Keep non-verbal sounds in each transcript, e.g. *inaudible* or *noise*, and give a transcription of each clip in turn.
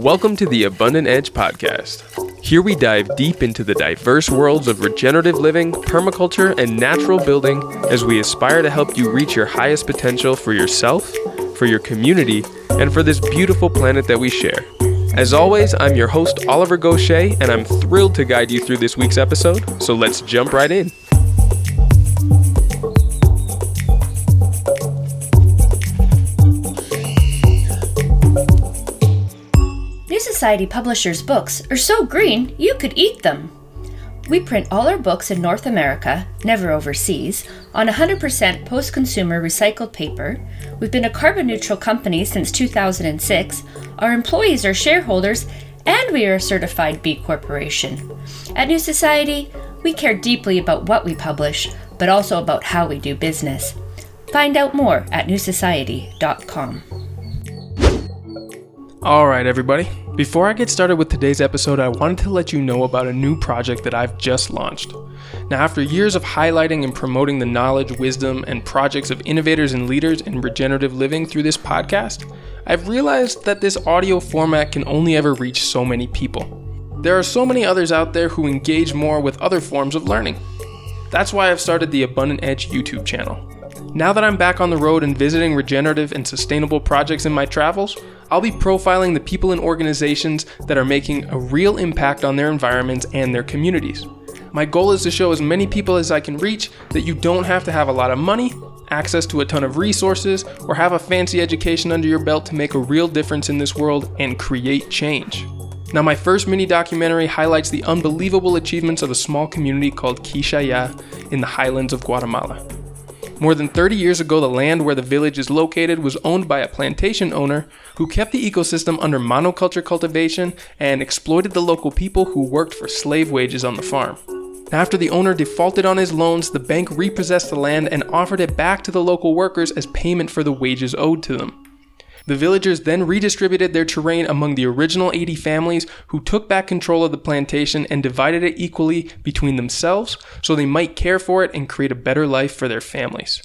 Welcome to the Abundant Edge podcast. Here we dive deep into the diverse worlds of regenerative living, permaculture, and natural building as we aspire to help you reach your highest potential for yourself, for your community, and for this beautiful planet that we share. As always, I'm your host, Oliver Goshey, and I'm thrilled to guide you through this week's episode, so let's jump right in. Society Publishers books are so green you could eat them. We print all our books in North America, never overseas, on 100% post consumer recycled paper. We've been a carbon neutral company since 2006. Our employees are shareholders, and we are a certified B Corporation. At New Society, we care deeply about what we publish, but also about how we do business. Find out more at newsociety.com. All right, everybody. Before I get started with today's episode, I wanted to let you know about a new project that I've just launched. Now, after years of highlighting and promoting the knowledge, wisdom, and projects of innovators and leaders in regenerative living through this podcast, I've realized that this audio format can only ever reach so many people. There are so many others out there who engage more with other forms of learning. That's why I've started the Abundant Edge YouTube channel. Now that I'm back on the road and visiting regenerative and sustainable projects in my travels, I'll be profiling the people and organizations that are making a real impact on their environments and their communities. My goal is to show as many people as I can reach that you don't have to have a lot of money, access to a ton of resources, or have a fancy education under your belt to make a real difference in this world and create change. Now, my first mini documentary highlights the unbelievable achievements of a small community called Quixaya in the highlands of Guatemala. More than 30 years ago, the land where the village is located was owned by a plantation owner who kept the ecosystem under monoculture cultivation and exploited the local people who worked for slave wages on the farm. After the owner defaulted on his loans, the bank repossessed the land and offered it back to the local workers as payment for the wages owed to them. The villagers then redistributed their terrain among the original 80 families who took back control of the plantation and divided it equally between themselves so they might care for it and create a better life for their families.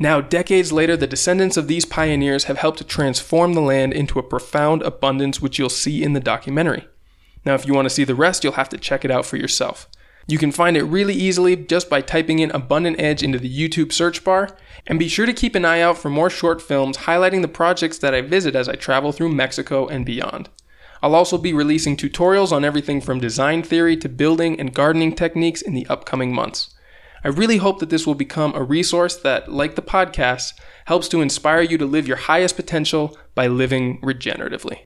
Now, decades later, the descendants of these pioneers have helped to transform the land into a profound abundance, which you'll see in the documentary. Now, if you want to see the rest, you'll have to check it out for yourself. You can find it really easily just by typing in Abundant Edge into the YouTube search bar, and be sure to keep an eye out for more short films highlighting the projects that I visit as I travel through Mexico and beyond. I'll also be releasing tutorials on everything from design theory to building and gardening techniques in the upcoming months. I really hope that this will become a resource that, like the podcast, helps to inspire you to live your highest potential by living regeneratively.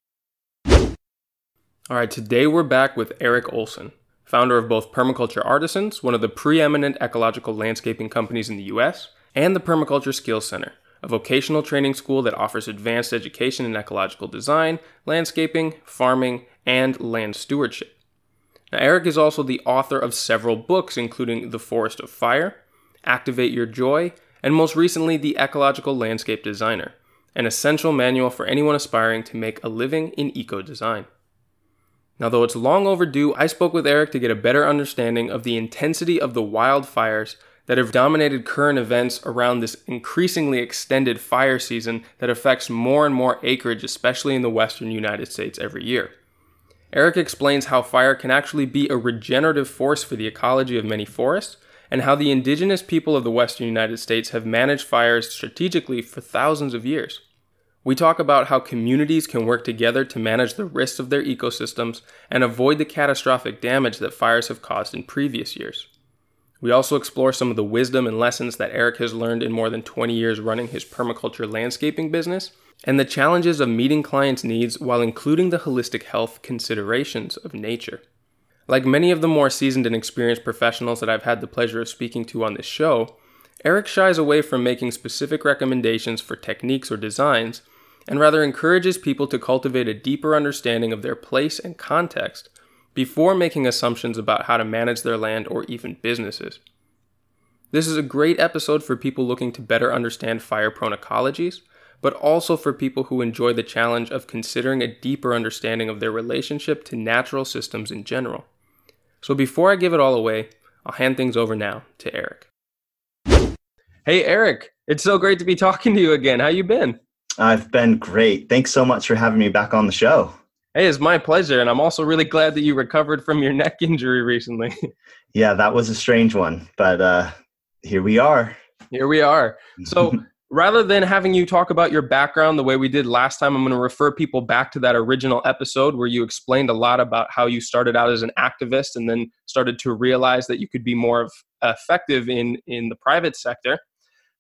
All right, today we're back with Erik Ohlsen founder of both Permaculture Artisans, one of the preeminent ecological landscaping companies in the US, and the Permaculture Skills Center, a vocational training school that offers advanced education in ecological design, landscaping, farming, and land stewardship. Now, Erik is also the author of several books, including The Forest of Fire, Activate Your Joy, and most recently, The Ecological Landscape Designer, an essential manual for anyone aspiring to make a living in eco design. Now, though it's long overdue, I spoke with Erik to get a better understanding of the intensity of the wildfires that have dominated current events around this increasingly extended fire season that affects more and more acreage, especially in the western United States, every year. Erik explains how fire can actually be a regenerative force for the ecology of many forests, and how the indigenous people of the western United States have managed fires strategically for thousands of years. We talk about how communities can work together to manage the risks of their ecosystems and avoid the catastrophic damage that fires have caused in previous years. We also explore some of the wisdom and lessons that Erik has learned in more than 20 years running his permaculture landscaping business, and the challenges of meeting clients' needs while including the holistic health considerations of nature. Like many of the more seasoned and experienced professionals that I've had the pleasure of speaking to on this show, Erik shies away from making specific recommendations for techniques or designs and rather encourages people to cultivate a deeper understanding of their place and context before making assumptions about how to manage their land or even businesses. This is a great episode for people looking to better understand fire prone ecologies, but also for people who enjoy the challenge of considering a deeper understanding of their relationship to natural systems in general. So before I give it all away, I'll hand things over now to Erik. Hey Erik, it's so great to be talking to you again. How you been? I've been great. Thanks so much for having me back on the show. Hey, it's my pleasure. And I'm also really glad that you recovered from your *laughs* neck injury recently. *laughs* yeah, that was a strange one, but uh, here we are. Here we are. So, *laughs* rather than having you talk about your background the way we did last time, I'm going to refer people back to that original episode where you explained a lot about how you started out as an activist and then started to realize that you could be more of effective in in the private sector.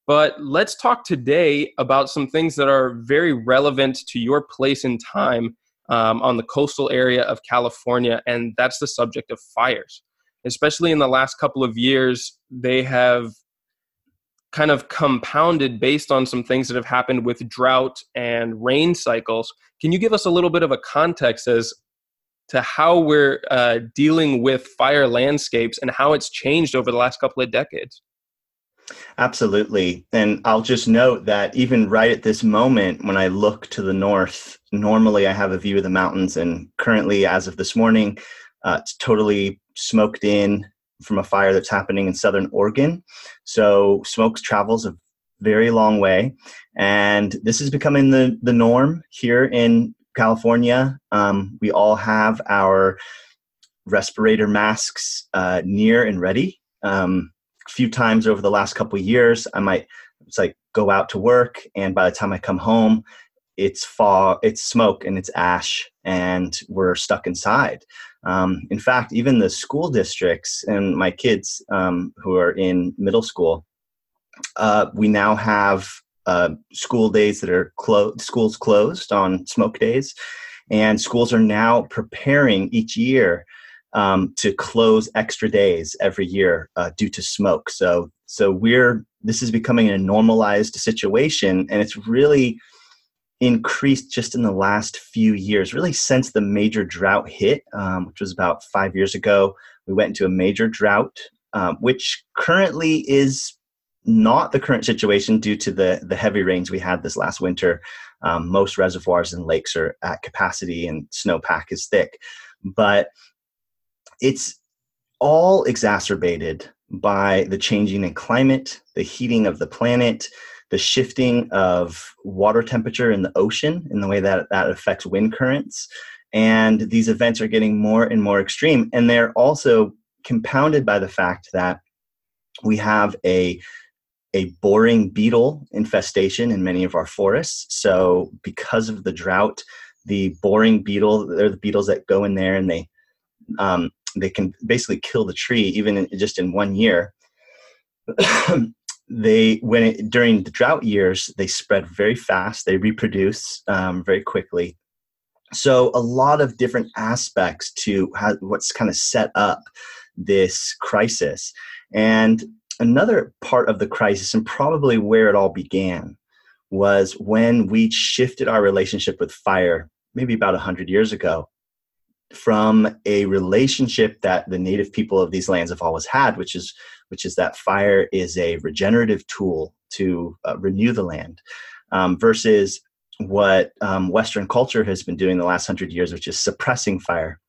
But let's talk today about some things that are very relevant to your place in time um, on the coastal area of California, and that's the subject of fires. Especially in the last couple of years, they have kind of compounded based on some things that have happened with drought and rain cycles. Can you give us a little bit of a context as to how we're uh, dealing with fire landscapes and how it's changed over the last couple of decades? Absolutely. And I'll just note that even right at this moment, when I look to the north, normally I have a view of the mountains, and currently, as of this morning, uh, it's totally smoked in from a fire that's happening in southern Oregon. So smoke travels a very long way, and this is becoming the the norm here in California. Um, we all have our respirator masks uh, near and ready. Um, few times over the last couple years, I might it's like go out to work, and by the time I come home, it's fog, it's smoke, and it's ash, and we're stuck inside. Um, in fact, even the school districts and my kids um, who are in middle school, uh, we now have uh, school days that are closed, schools closed on smoke days, and schools are now preparing each year um, to close extra days every year uh, due to smoke. So, so we're this is becoming a normalized situation, and it's really increased just in the last few years, really since the major drought hit, um, which was about five years ago. We went into a major drought, um, which currently is not the current situation due to the, the heavy rains we had this last winter. Um, most reservoirs and lakes are at capacity and snowpack is thick. But it's all exacerbated by the changing in climate, the heating of the planet, the shifting of water temperature in the ocean in the way that that affects wind currents. And these events are getting more and more extreme. And they're also compounded by the fact that we have a a boring beetle infestation in many of our forests. So, because of the drought, the boring beetle, they're the beetles that go in there and they um, they can basically kill the tree even in, just in one year. *coughs* they when it, during the drought years they spread very fast. They reproduce um, very quickly. So a lot of different aspects to how, what's kind of set up this crisis. And another part of the crisis and probably where it all began was when we shifted our relationship with fire maybe about 100 years ago from a relationship that the native people of these lands have always had which is which is that fire is a regenerative tool to uh, renew the land, um, versus what um, Western culture has been doing the last hundred years, which is suppressing fire.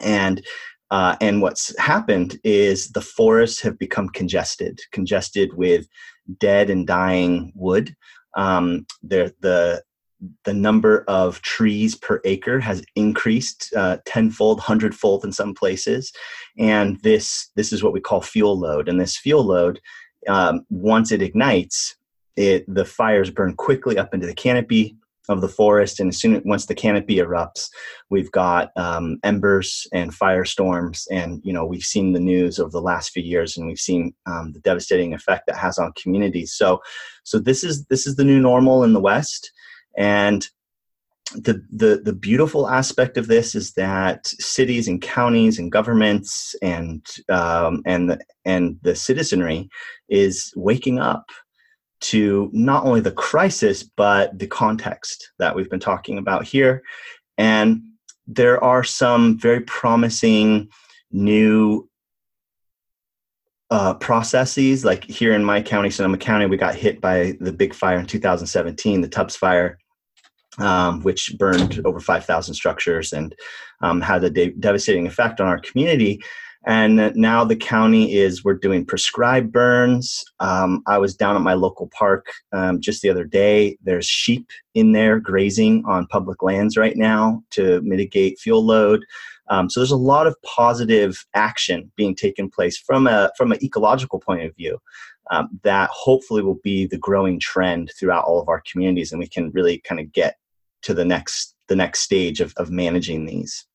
And uh, and what's happened is the forests have become congested, congested with dead and dying wood. Um, the the the number of trees per acre has increased uh, tenfold, hundredfold in some places, and this this is what we call fuel load. And this fuel load, um, once it ignites, it the fires burn quickly up into the canopy of the forest, and as soon as once the canopy erupts, we've got um, embers and firestorms, and you know we've seen the news over the last few years, and we've seen um, the devastating effect that has on communities. So, so this is this is the new normal in the West and the, the the beautiful aspect of this is that cities and counties and governments and um, and the, and the citizenry is waking up to not only the crisis but the context that we've been talking about here, and there are some very promising new uh, processes. Like here in my county, Sonoma County, we got hit by the big fire in 2017, the Tubbs Fire um, which burned over 5,000 structures and um, had a de- devastating effect on our community. And now the county is, we're doing prescribed burns. Um, I was down at my local park um, just the other day. There's sheep in there grazing on public lands right now to mitigate fuel load. Um, so there's a lot of positive action being taken place from a from an ecological point of view um, that hopefully will be the growing trend throughout all of our communities, and we can really kind of get to the next the next stage of, of managing these.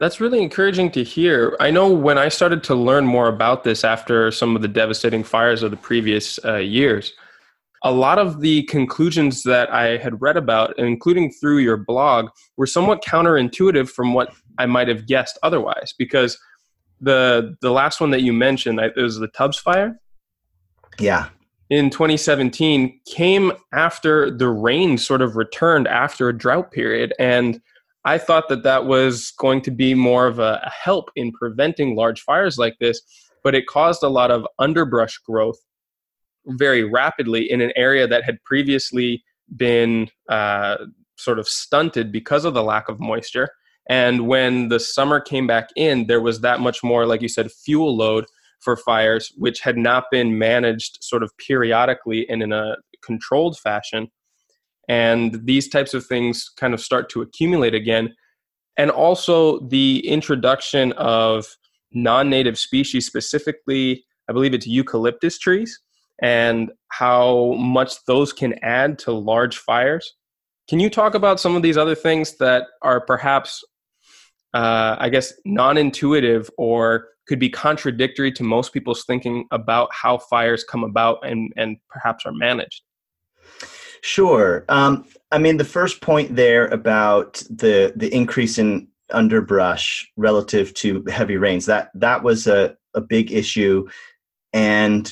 That's really encouraging to hear. I know when I started to learn more about this after some of the devastating fires of the previous uh, years, a lot of the conclusions that I had read about, including through your blog, were somewhat counterintuitive from what I might have guessed otherwise. Because the the last one that you mentioned, it was the Tubbs fire. Yeah. In 2017, came after the rain sort of returned after a drought period, and I thought that that was going to be more of a, help in preventing large fires like this, but it caused a lot of underbrush growth very rapidly in an area that had previously been uh, sort of stunted because of the lack of moisture. And when the summer came back in, there was that much more, like you said, fuel load for fires, which had not been managed sort of periodically and in a controlled fashion. And these types of things kind of start to accumulate again. And also the introduction of non-native species specifically i believe it's eucalyptus trees and how much those can add to large fires. Can you talk about some of these other things that are perhaps uh, i guess non-intuitive or could be contradictory to most people's thinking about how fires come about and, and perhaps are managed Sure. Um, I mean, the first point there about the the increase in underbrush relative to heavy rains that that was a, a big issue, and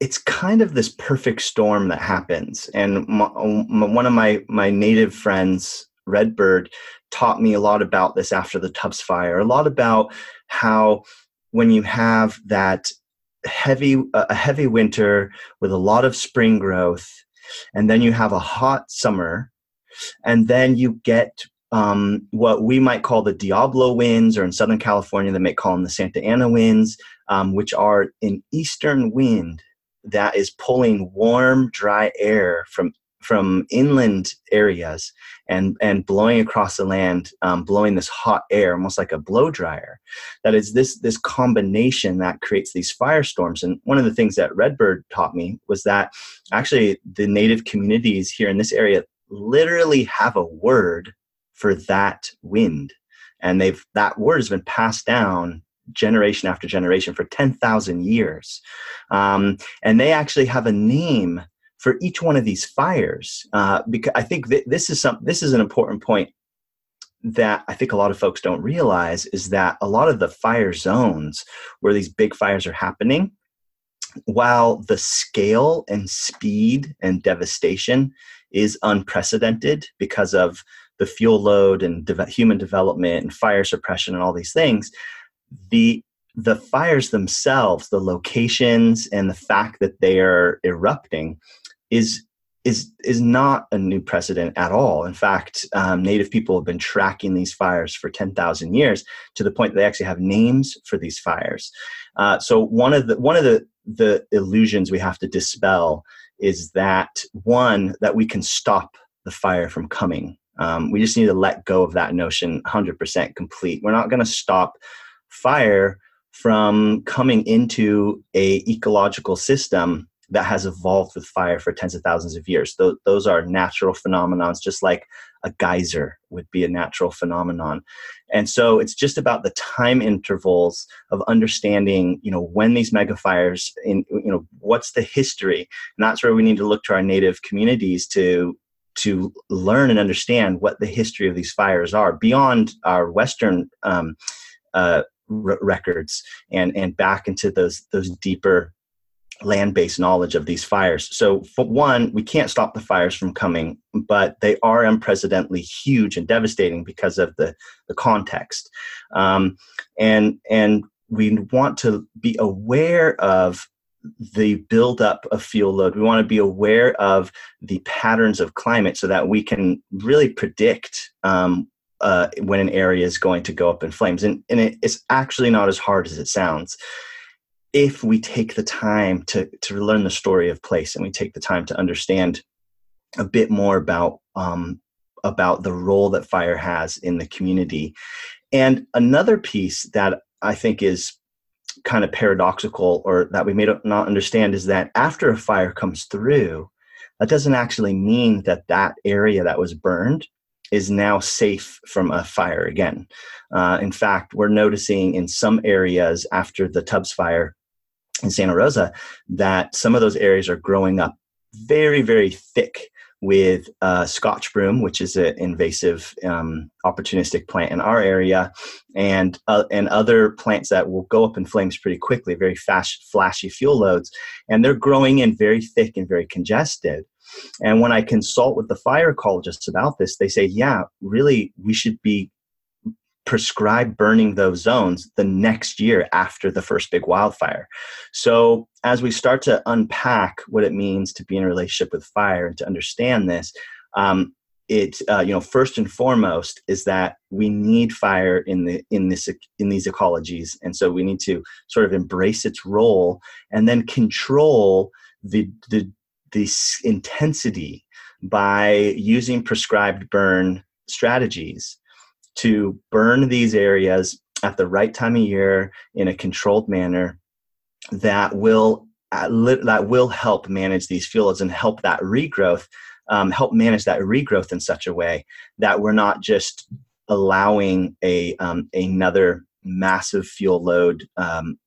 it's kind of this perfect storm that happens. And my, one of my my native friends, Redbird, taught me a lot about this after the Tubbs fire. A lot about how when you have that heavy a heavy winter with a lot of spring growth and then you have a hot summer and then you get um, what we might call the Diablo winds, or in Southern California, they might call them the Santa Ana winds, um, which are an eastern wind that is pulling warm, dry air from from inland areas and and blowing across the land, um, blowing this hot air, almost like a blow dryer. That is this this combination that creates these firestorms. And one of the things that Redbird taught me was that actually the native communities here in this area literally have a word for that wind, and they've that word has been passed down generation after generation for 10,000 years. Um, and they actually have a name for each one of these fires uh, because i think th- this is some this is an important point that i think a lot of folks don't realize is that a lot of the fire zones where these big fires are happening while the scale and speed and devastation is unprecedented because of the fuel load and de- human development and fire suppression and all these things the the fires themselves the locations and the fact that they are erupting is is is not a new precedent at all. In fact, um, Native people have been tracking these fires for ten thousand years to the point they actually have names for these fires. Uh, so one of the one of the the illusions we have to dispel is that one that we can stop the fire from coming. Um, we just need to let go of that notion 100% complete. We're not going to stop fire from coming into a ecological system that has evolved with fire for tens of thousands of years. Those, those are natural phenomenons, just like a geyser would be a natural phenomenon. And so it's just about the time intervals of understanding, you know, when these megafires in, you know, what's the history. And that's where we need to look to our native communities to to learn and understand what the history of these fires are beyond our Western um, uh, r- records and and back into those those deeper land-based knowledge of these fires. So, for one, we can't stop the fires from coming, but they are unprecedentedly huge and devastating because of the the context, um, and and we want to be aware of the buildup of fuel load. We want to be aware of the patterns of climate so that we can really predict um, uh, when an area is going to go up in flames. And, and it, it's actually not as hard as it sounds if we take the time to, to learn the story of place and we take the time to understand a bit more about um, about the role that fire has in the community. And another piece that I think is kind of paradoxical or that we may not understand is that after a fire comes through, that doesn't actually mean that that area that was burned is now safe from a fire again. Uh, in fact, we're noticing in some areas after the Tubbs fire in Santa Rosa that some of those areas are growing up very, very thick with uh, Scotch broom, which is an invasive um, opportunistic plant in our area, and uh, and other plants that will go up in flames pretty quickly, very fast, flashy fuel loads, and they're growing in very thick and very congested. And when I consult with the fire ecologists about this, they say, yeah, really, we should be prescribe burning those zones the next year after the first big wildfire. So, as we start to unpack what it means to be in a relationship with fire and to understand this, um, it uh, you know first and foremost is that we need fire in the in this in these ecologies, and so we need to sort of embrace its role and then control the the the intensity by using prescribed burn strategies to burn these areas at the right time of year in a controlled manner that will uh, that will help manage these fields and help that regrowth um, help manage that regrowth in such a way that we're not just allowing a um, another massive fuel load um,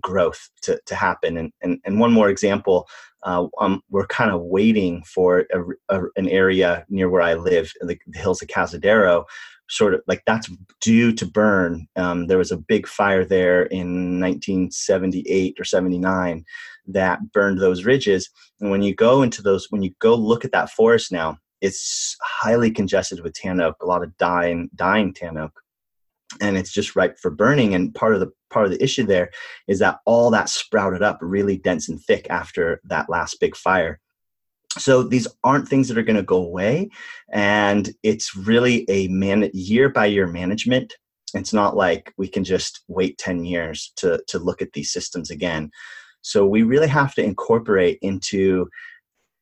growth to, to happen. And, and, and one more example uh, um, we're kind of waiting for a, a, an area near where I live, the, the hills of Cazadero, sort of like that's due to burn. Um, there was a big fire there in 1978 or 79 that burned those ridges. And when you go into those, when you go look at that forest now, it's highly congested with tan oak, a lot of dying, dying tan oak. And it's just ripe for burning. And part of the part of the issue there is that all that sprouted up really dense and thick after that last big fire so these aren't things that are going to go away and it's really a man year by year management. It's not like we can just wait 10 years to to look at these systems again. So we really have to incorporate into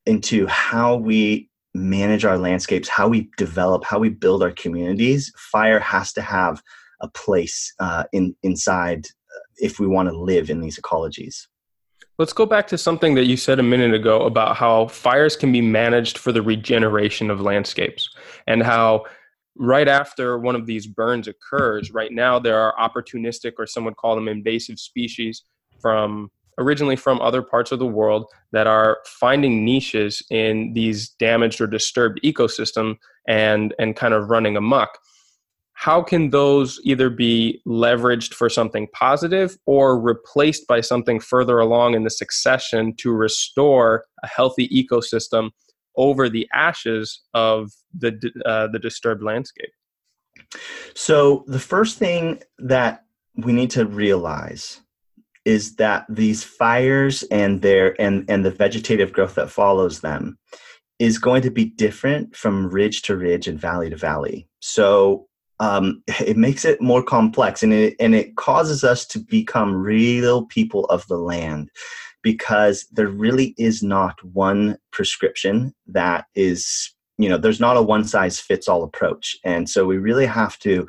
into how we manage our landscapes how we develop how we build our communities. Fire has to have a place uh, in inside uh, if we want to live in these ecologies Let's go back to something that you said a minute ago about how fires can be managed for the regeneration of landscapes and how right after one of these burns occurs, right now there are opportunistic or some would call them invasive species from originally from other parts of the world that are finding niches in these damaged or disturbed ecosystem and and kind of running amok how can those either be leveraged for something positive or replaced by something further along in the succession to restore a healthy ecosystem over the ashes of the uh, the disturbed landscape? So the first thing that we need to realize is that these fires and their and and the vegetative growth that follows them is going to be different from ridge to ridge and valley to valley. So um, *laughs* it makes it more complex and it, and it causes us to become real people of the land because there really is not one prescription that is you know there's not a one size fits all approach. And so we really have to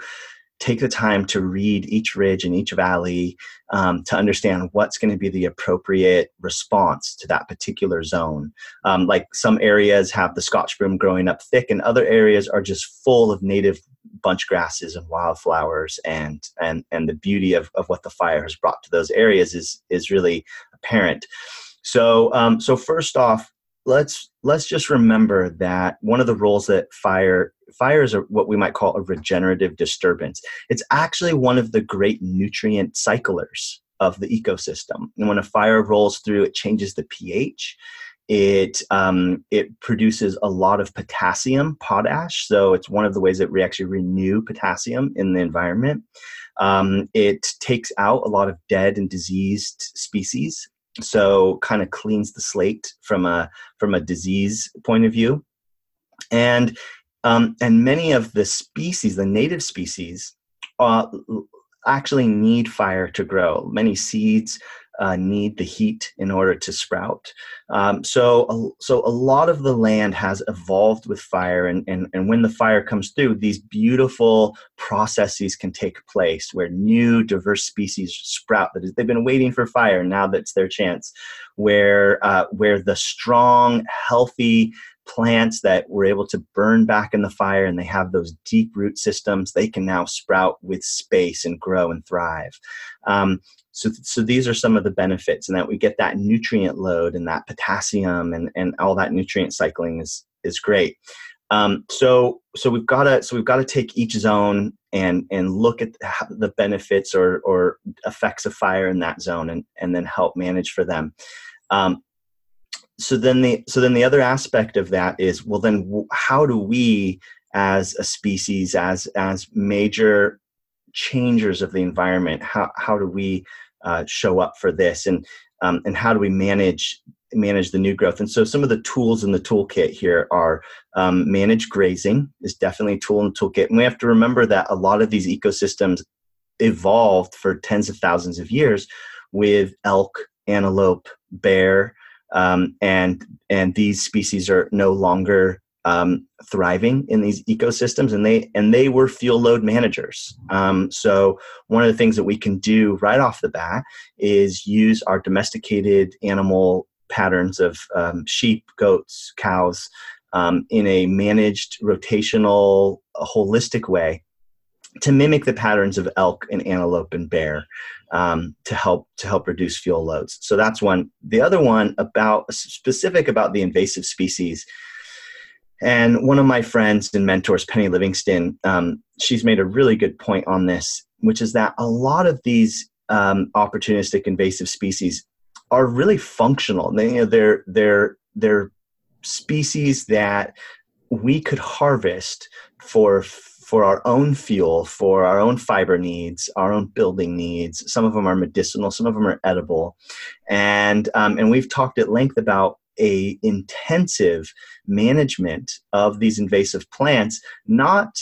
take the time to read each ridge and each valley um, to understand what's going to be the appropriate response to that particular zone. Um, like some areas have the Scotch broom growing up thick, and other areas are just full of native bunch grasses and wildflowers, and and and the beauty of, of what the fire has brought to those areas is is really apparent. So um, so first off, let's let's just remember that one of the roles that fire fires are what we might call a regenerative disturbance. It's actually one of the great nutrient cyclers of the ecosystem. And when a fire rolls through it changes the ph. It um, it produces a lot of potassium potash. So it's one of the ways that we actually renew potassium in the environment. Um, it takes out a lot of dead and diseased species so kind of cleans the slate from a from a disease point of view and Um, and many of the species, the native species, uh, actually need fire to grow. Many seeds uh, need the heat in order to sprout. Um, so, so a lot of the land has evolved with fire, and, and, and when the fire comes through, these beautiful processes can take place where new diverse species sprout. That they've been waiting for fire, now that's their chance. Where uh, where the strong, healthy plants that were able to burn back in the fire and they have those deep root systems, they can now sprout with space and grow and thrive. Um, so, so these are some of the benefits, and that we get that nutrient load and that potassium and, and all that nutrient cycling is is great. Um, so so we've got to so we've got to take each zone and and look at the benefits or or effects of fire in that zone and and then help manage for them. Um, so then the so then the other aspect of that is well then how do we as a species as as major changers of the environment how how do we uh, show up for this? And um, and how do we manage manage the new growth? And so some of the tools in the toolkit here are um, manage grazing is definitely a tool in the toolkit. And we have to remember that a lot of these ecosystems evolved for tens of thousands of years with elk antelope bear um, and and these species are no longer um, thriving in these ecosystems and they and they were fuel load managers. Um, so one of the things that we can do right off the bat is use our domesticated animal patterns of um, sheep goats cows um, in a managed rotational holistic way to mimic the patterns of elk and antelope and bear um, to help to help reduce fuel loads. So that's one. The other one about specific about the invasive species. And one of my friends and mentors, Penny Livingston, um, she's made a really good point on this, which is that a lot of these um, opportunistic invasive species are really functional. They, you know, they're they're they're species that we could harvest for for our own fuel, for our own fiber needs, our own building needs. Some of them are medicinal, some of them are edible, and um, and we've talked at length about a intensive management of these invasive plants not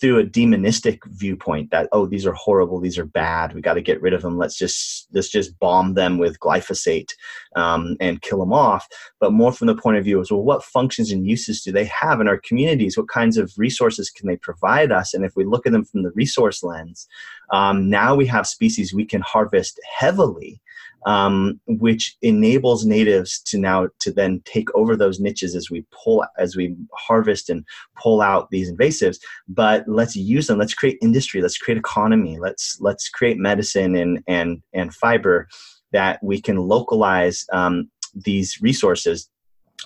through a demonistic viewpoint that oh these are horrible these are bad we got to get rid of them let's just let's just bomb them with glyphosate um, and kill them off. But more from the point of view as well what functions and uses do they have in our communities? What kinds of resources can they provide us? And if we look at them from the resource lens um, now we have species we can harvest heavily um, which enables natives to now to then take over those niches as we pull as we harvest and pull out these invasives. But let's use them. Let's create industry. Let's create economy. Let's let's create medicine and and and fiber that we can localize um, these resources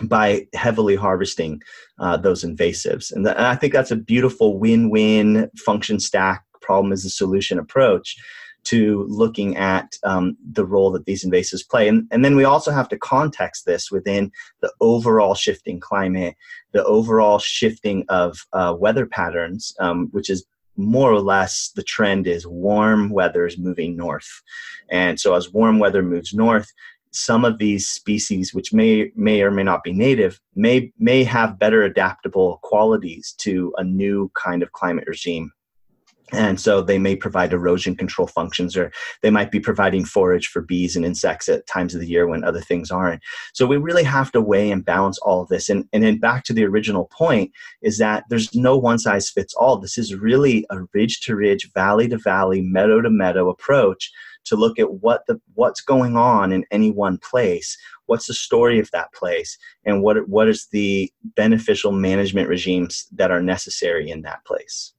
by heavily harvesting uh, those invasives. And, th- and i think that's a beautiful win-win function stack problem is the solution approach to looking at um, the role that these invasives play. And, and then we also have to context this within the overall shifting climate, the overall shifting of uh, weather patterns, um, which is more or less the trend is warm weather is moving north. And so as warm weather moves north, some of these species which may may or may not be native may may have better adaptable qualities to a new kind of climate regime and so they may provide erosion control functions or they might be providing forage for bees and insects at times of the year when other things aren't. So we really have to weigh and balance all of this. And, and then back to the original point is that there's no one size fits all this is really a ridge to ridge valley to valley meadow to meadow approach to look at what the what's going on in any one place. What's the story of that place? And what what is the beneficial management regimes that are necessary in that place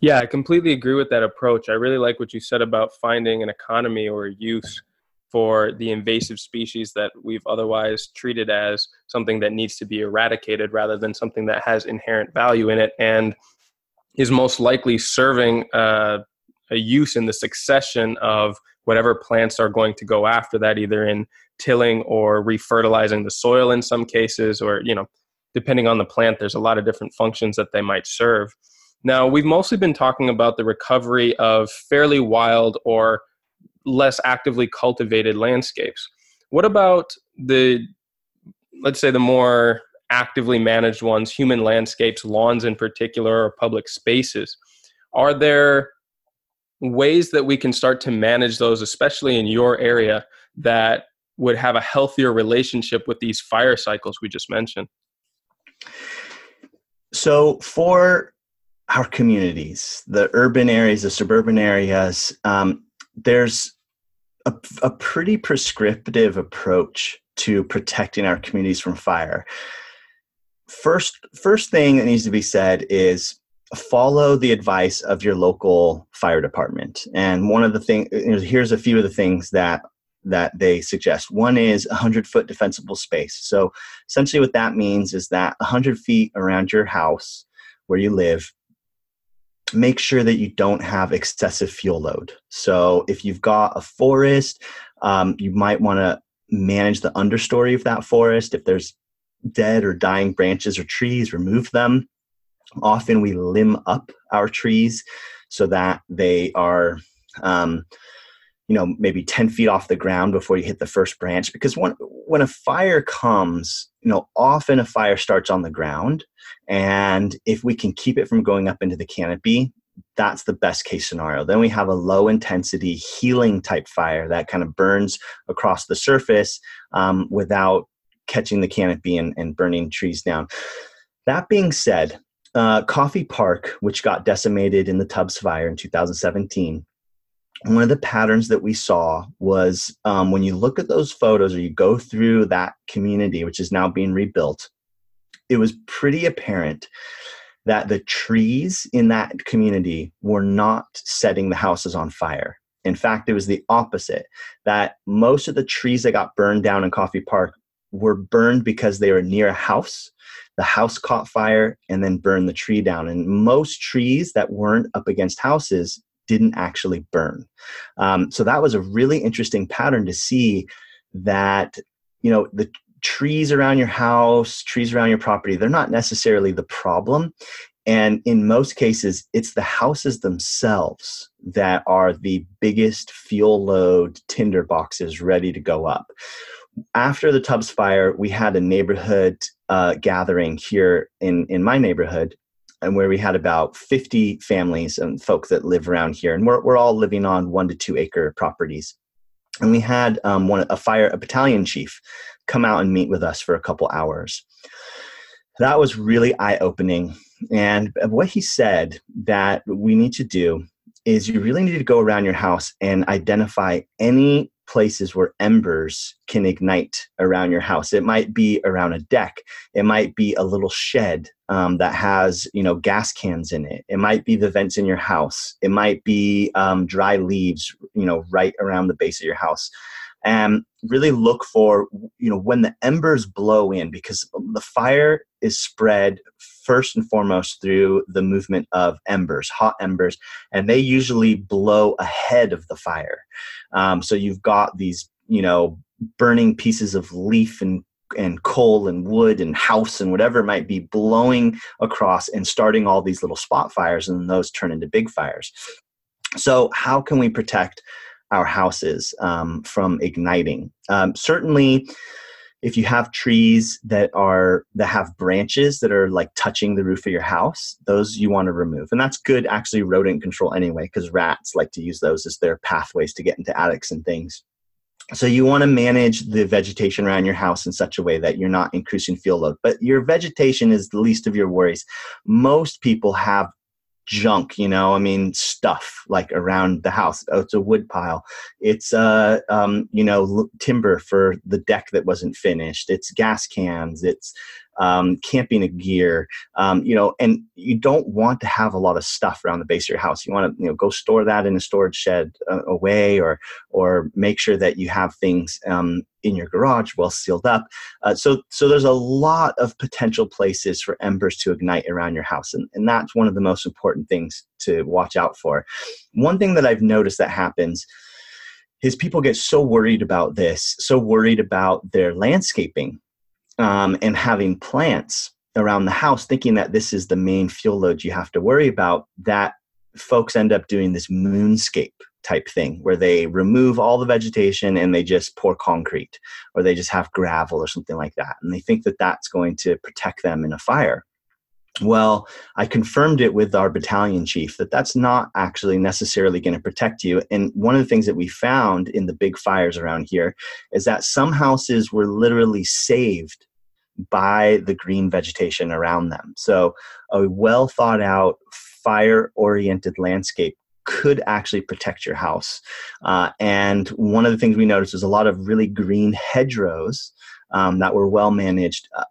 yeah, I completely agree with that approach. I really like what you said about finding an economy or a use for the invasive species that we've otherwise treated as something that needs to be eradicated rather than something that has inherent value in it and is most likely serving uh, a use in the succession of whatever plants are going to go after that, either in tilling or refertilizing the soil in some cases, or, you know, depending on the plant, there's a lot of different functions that they might serve. Now, we've mostly been talking about the recovery of fairly wild or less actively cultivated landscapes. What about the, let's say, the more actively managed ones, human landscapes, lawns in particular, or public spaces. Are there ways that we can start to manage those, especially in your area, that would have a healthier relationship with these fire cycles we just mentioned? So, for our communities, the urban areas, the suburban areas, um, there's a, a pretty prescriptive approach to protecting our communities from fire. First, first thing that needs to be said is follow the advice of your local fire department. And one of the things, here's a few of the things that that they suggest. One is a 100 foot defensible space. So essentially, what that means is that 100 feet around your house where you live, make sure that you don't have excessive fuel load. So if you've got a forest, um, you might want to manage the understory of that forest. If there's dead or dying branches or trees, remove them. Often we limb up our trees so that they are, um, you know, maybe 10 feet off the ground before you hit the first branch. Because when, when a fire comes, you know, often a fire starts on the ground. And if we can keep it from going up into the canopy, that's the best case scenario. Then we have a low intensity healing type fire that kind of burns across the surface um, without catching the canopy and, and burning trees down. That being said, uh, Coffey Park, which got decimated in the Tubbs fire in 2017, one of the patterns that we saw was um, when you look at those photos or you go through that community, which is now being rebuilt, it was pretty apparent that the trees in that community were not setting the houses on fire. In fact, it was the opposite that most of the trees that got burned down in Coffey Park were burned because they were near a house. The house caught fire and then burned the tree down. And most trees that weren't up against houses didn't actually burn. Um, so that was a really interesting pattern to see that you know the trees around your house, trees around your property, they're not necessarily the problem. And in most cases, it's the houses themselves that are the biggest fuel load tinder boxes ready to go up after the Tubbs fire, we had a neighborhood uh, gathering here in, in my neighborhood, and where we had about 50 families and folks that live around here. And we're, we're all living on one to two acre properties. And we had um, one, a fire, a battalion chief come out and meet with us for a couple hours. That was really eye opening. And what he said that we need to do is you really need to go around your house and identify any places where embers can ignite around your house. It might be around a deck. It might be a little shed um, that has you know gas cans in it. It might be the vents in your house. It might be um, dry leaves you know right around the base of your house. And really look for you know when the embers blow in because the fire is spread first and foremost through the movement of embers, hot embers, and they usually blow ahead of the fire. Um, so you've got these, you know, burning pieces of leaf and and coal and wood and house and whatever might be blowing across and starting all these little spot fires and those turn into big fires so how can we protect our houses um, from igniting. Um, certainly if you have trees that are that have branches that are like touching the roof of your house those you want to remove and that's good actually rodent control anyway because rats like to use those as their pathways to get into attics and things. So you want to manage the vegetation around your house in such a way that you're not increasing fuel load but your vegetation is the least of your worries. Most people have junk you know i mean stuff like around the house. Oh, it's a wood pile. It's uh um, you know timber for the deck that wasn't finished. It's gas cans. It's um, camping gear, um, you know, and you don't want to have a lot of stuff around the base of your house. You want to, you know, go store that in a storage shed uh, away, or or make sure that you have things um, in your garage well sealed up. Uh, so so there's a lot of potential places for embers to ignite around your house, and, and that's one of the most important things to watch out for. One thing that I've noticed that happens is people get so worried about this, so worried about their landscaping um, and having plants around the house, thinking that this is the main fuel load you have to worry about, that folks end up doing this moonscape type thing where they remove all the vegetation and they just pour concrete or they just have gravel or something like that. And they think that that's going to protect them in a fire. Well i confirmed it with our battalion chief that that's not actually necessarily going to protect you. And one of the things that we found in the big fires around here is that some houses were literally saved by the green vegetation around them so a well thought out fire oriented landscape could actually protect your house. Uh, and one of the things we noticed was a lot of really green hedgerows um, that were well managed uh,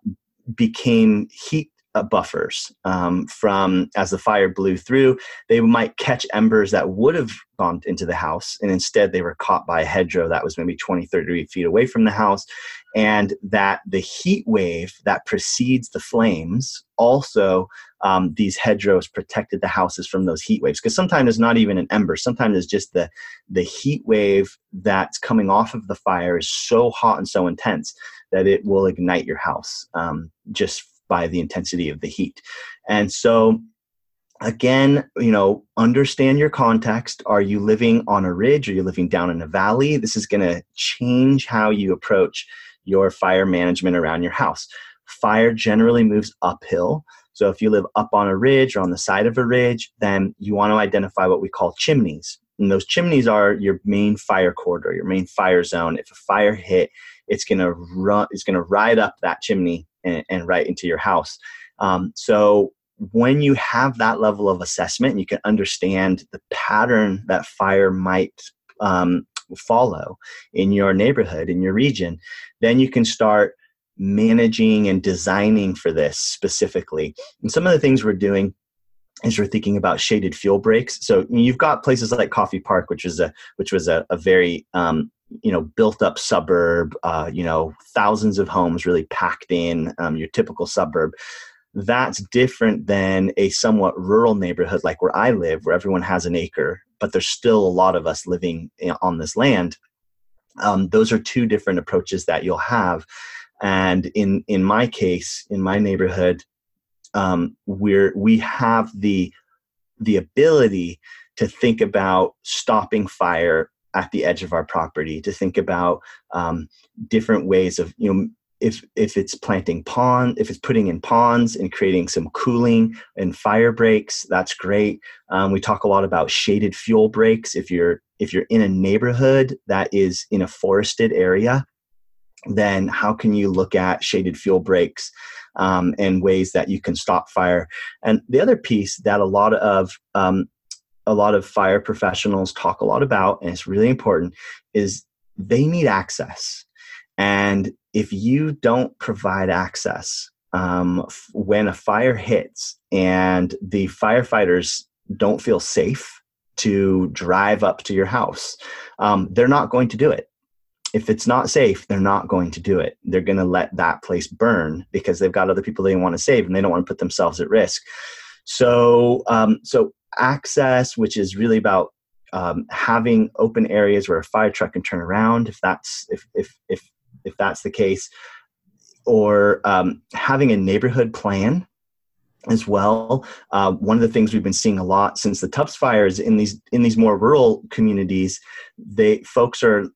became heat uh, buffers um, from as the fire blew through. They might catch embers that would have gone into the house, and instead they were caught by a hedgerow that was maybe 20, 30 feet away from the house. And that the heat wave that precedes the flames also um, these hedgerows protected the houses from those heat waves because sometimes it's not even an ember sometimes it's just the the heat wave that's coming off of the fire is so hot and so intense that it will ignite your house um, just by the intensity of the heat. And so again you know understand your context. Are you living on a ridge? Are you living down in a valley? This is going to change how you approach your fire management around your house. Fire generally moves uphill. So if you live up on a ridge or on the side of a ridge, then you want to identify what we call chimneys. And those chimneys are your main fire corridor, your main fire zone. If a fire hit, it's gonna run, it's gonna ride up that chimney and, and right into your house. Um, so when you have that level of assessment, you can understand the pattern that fire might um, follow in your neighborhood, in your region. Then you can start managing and designing for this specifically. And some of the things we're doing is we're thinking about shaded fuel breaks. So you've got places like Coffey Park, which was a which was a, a very um, you know built up suburb. Uh, you know, thousands of homes really packed in. Um, your typical suburb. That's different than a somewhat rural neighborhood like where I live, where everyone has an acre, but there's still a lot of us living on this land. Um, those are two different approaches that you'll have and in in my case in my neighborhood um, we're we have the the ability to think about stopping fire at the edge of our property to think about um, different ways of you know if if it's planting pond if it's putting in ponds and creating some cooling and fire breaks that's great. Um, we talk a lot about shaded fuel breaks. If you're if you're in a neighborhood that is in a forested area then how can you look at shaded fuel breaks um, and ways that you can stop fire? And the other piece that a lot of um, a lot of fire professionals talk a lot about, and it's really important, is they need access. And if you don't provide access um, f- when a fire hits and the firefighters don't feel safe to drive up to your house, um, they're not going to do it if it's not safe, they're not going to do it. They're going to let that place burn because they've got other people they want to save and they don't want to put themselves at risk. So, um, so access, which is really about um, having open areas where a fire truck can turn around, if that's if if if if that's the case, or um, having a neighborhood plan as well. Uh, one of the things we've been seeing a lot since the Tubbs fires in these in these more rural communities, they folks are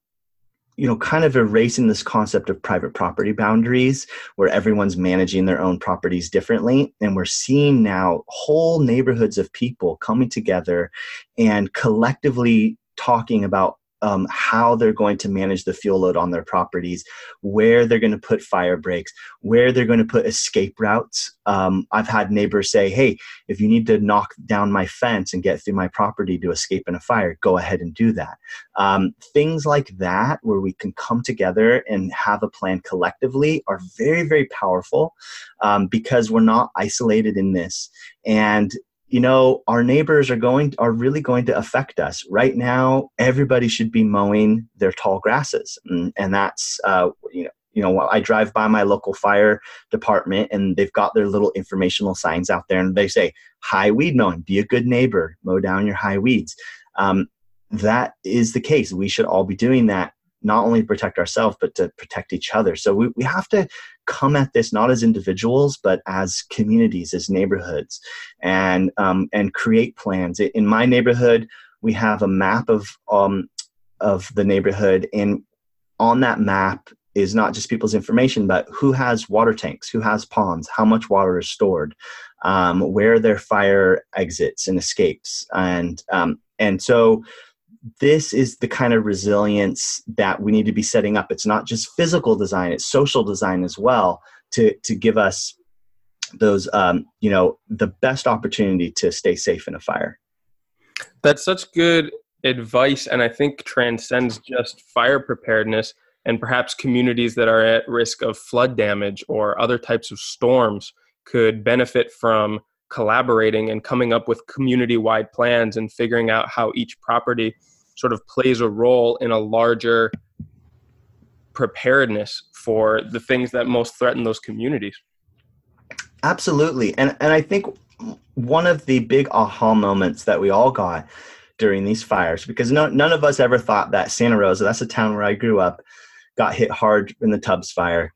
you know kind of erasing this concept of private property boundaries where everyone's managing their own properties differently. And we're seeing now whole neighborhoods of people coming together and collectively talking about um, how they're going to manage the fuel load on their properties, where they're going to put fire breaks, where they're going to put escape routes. Um, I've had neighbors say, hey, if you need to knock down my fence and get through my property to escape in a fire, go ahead and do that. Um, things like that, where we can come together and have a plan collectively, are very, very powerful um, because we're not isolated in this. And you know our neighbors are going are really going to affect us. Right now everybody should be mowing their tall grasses. And, and that's uh, you know you know i drive by my local fire department and they've got their little informational signs out there and they say high weed mowing. Be a good neighbor. Mow down your high weeds. Um, that is the case. We should all be doing that not only protect ourselves but to protect each other. So we, we have to come at this not as individuals but as communities as neighborhoods and um, and create plans. In my neighborhood we have a map of um, of the neighborhood, and on that map is not just people's information, but who has water tanks, who has ponds, how much water is stored, um, where their fire exits and escapes, and um, and so this is the kind of resilience that we need to be setting up. It's not just physical design; it's social design as well to to give us those um, you know the best opportunity to stay safe in a fire. That's such good advice, and I think transcends just fire preparedness and perhaps communities that are at risk of flood damage or other types of storms could benefit from collaborating and coming up with community wide plans and figuring out how each property sort of plays a role in a larger preparedness for the things that most threaten those communities. Absolutely. And and I think one of the big aha moments that we all got during these fires because no, none of us ever thought that Santa Rosa, that's a town where I grew up, got hit hard in the Tubbs fire.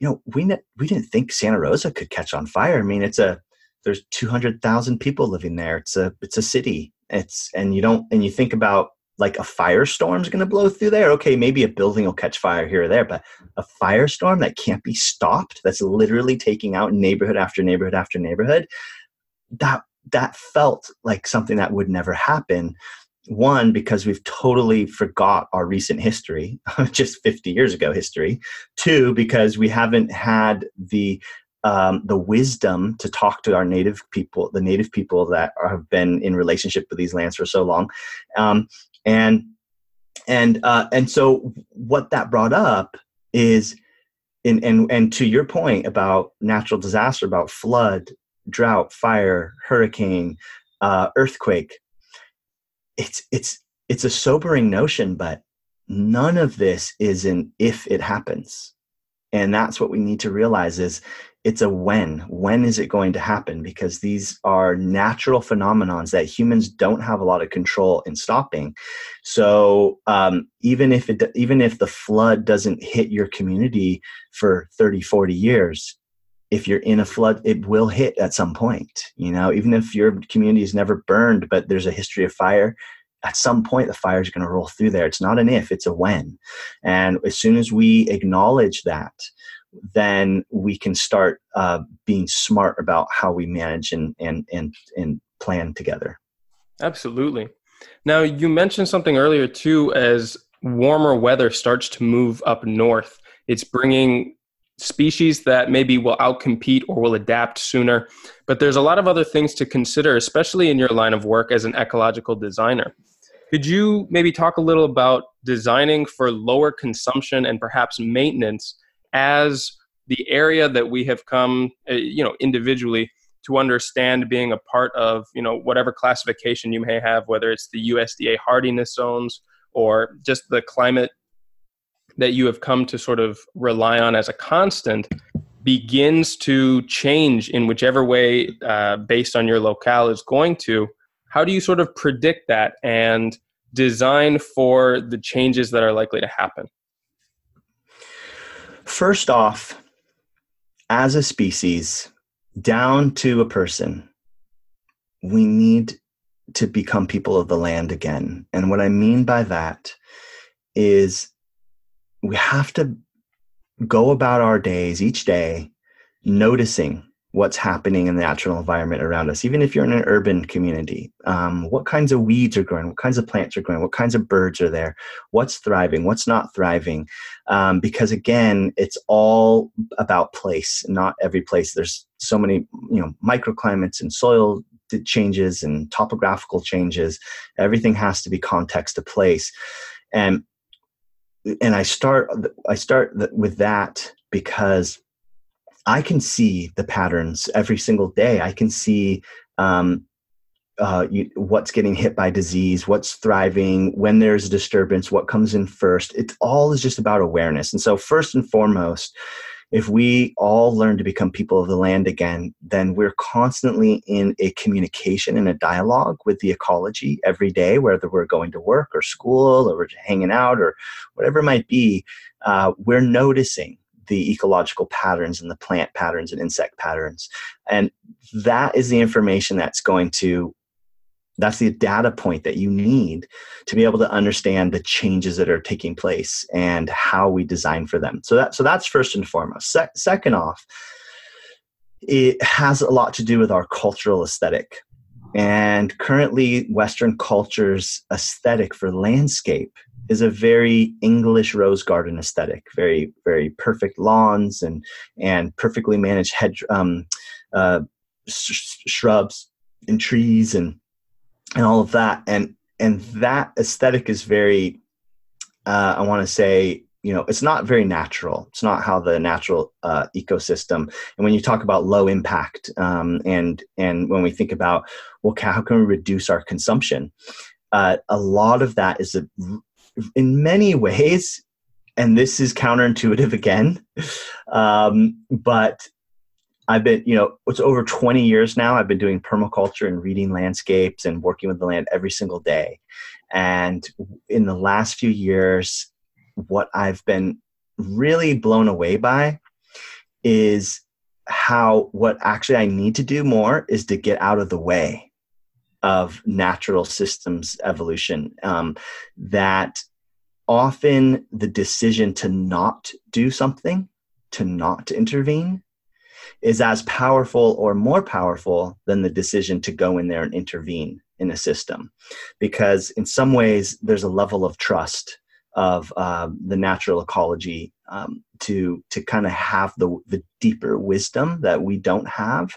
You know, we ne- we didn't think Santa Rosa could catch on fire. I mean, it's a there's 200,000 people living there. It's a it's a city. It's and you don't and you think about like a firestorm is going to blow through there. Okay, maybe a building will catch fire here or there, but a firestorm that can't be stopped, that's literally taking out neighborhood after neighborhood after neighborhood, that that felt like something that would never happen. One, because we've totally forgot our recent history, *laughs* just 50 years ago history. Two, because we haven't had the um, the wisdom to talk to our native people, the native people that have been in relationship with these lands for so long, um, and and uh, and so what that brought up is in, and and to your point about natural disaster about flood drought fire hurricane uh, earthquake it's it's it's a sobering notion but none of this is an if it happens. And that's what we need to realize is it's a when. When is it going to happen? Because these are natural phenomenons that humans don't have a lot of control in stopping. So um, even if it even if the flood doesn't hit your community for 30 40 years if you're in a flood it will hit at some point you know? Even if your community is never burned but there's a history of fire at some point the fire is going to roll through there. It's not an if it's a when. And as soon as we acknowledge that then we can start uh, being smart about how we manage and and and and plan together. Absolutely. Now you mentioned something earlier too. As warmer weather starts to move up north, it's bringing species that maybe will outcompete or will adapt sooner. But there's a lot of other things to consider, especially in your line of work as an ecological designer. Could you maybe talk a little about designing for lower consumption and perhaps maintenance as the area that we have come, uh, you know, individually to understand being a part of, you know, whatever classification you may have, whether it's the USDA hardiness zones or just the climate that you have come to sort of rely on as a constant begins to change in whichever way uh, based on your locale is going to. How do you sort of predict that and design for the changes that are likely to happen First off, as a species, down to a person, we need to become people of the land again. And what I mean by that is we have to go about our days each day noticing what's happening in the natural environment around us, even if you're in an urban community. Um, what kinds of weeds are growing? What kinds of plants are growing? What kinds of birds are there? What's thriving? What's not thriving? Um, because again, it's all about place, not every place. There's so many, you know, microclimates and soil changes and topographical changes. Everything has to be context to place. And and I start I start with that because I can see the patterns every single day. I can see um, uh, you, what's getting hit by disease, what's thriving, when there's a disturbance, what comes in first. It all is just about awareness. And so, first and foremost, if we all learn to become people of the land again, then we're constantly in a communication and a dialogue with the ecology every day, whether we're going to work or school or we're hanging out or whatever it might be. Uh, we're noticing the ecological patterns and the plant patterns and insect patterns. And that is the information that's going to that's the data point that you need to be able to understand the changes that are taking place and how we design for them. So that so that's first and foremost. Se- second off it has a lot to do with our cultural aesthetic. And currently western culture's aesthetic for landscape is a very english rose garden aesthetic very very perfect lawns and and perfectly managed hedge um, uh, sh- shrubs and trees and and all of that. And and that aesthetic is very uh, i want to say you know it's not very natural. It's not how the natural uh, ecosystem and when you talk about low impact um, and and when we think about well how can we reduce our consumption? Uh, a lot of that is a, in many ways and this is counterintuitive again um, but I've been, you know, it's over 20 years now. I've been doing permaculture and reading landscapes and working with the land every single day. And in the last few years, what I've been really blown away by is how what actually I need to do more is to get out of the way of natural systems evolution. Um, that often the decision to not do something, to not intervene, is as powerful or more powerful than the decision to go in there and intervene in a system. Because in some ways, there's a level of trust of uh, the natural ecology um, to to kind of have the the deeper wisdom that we don't have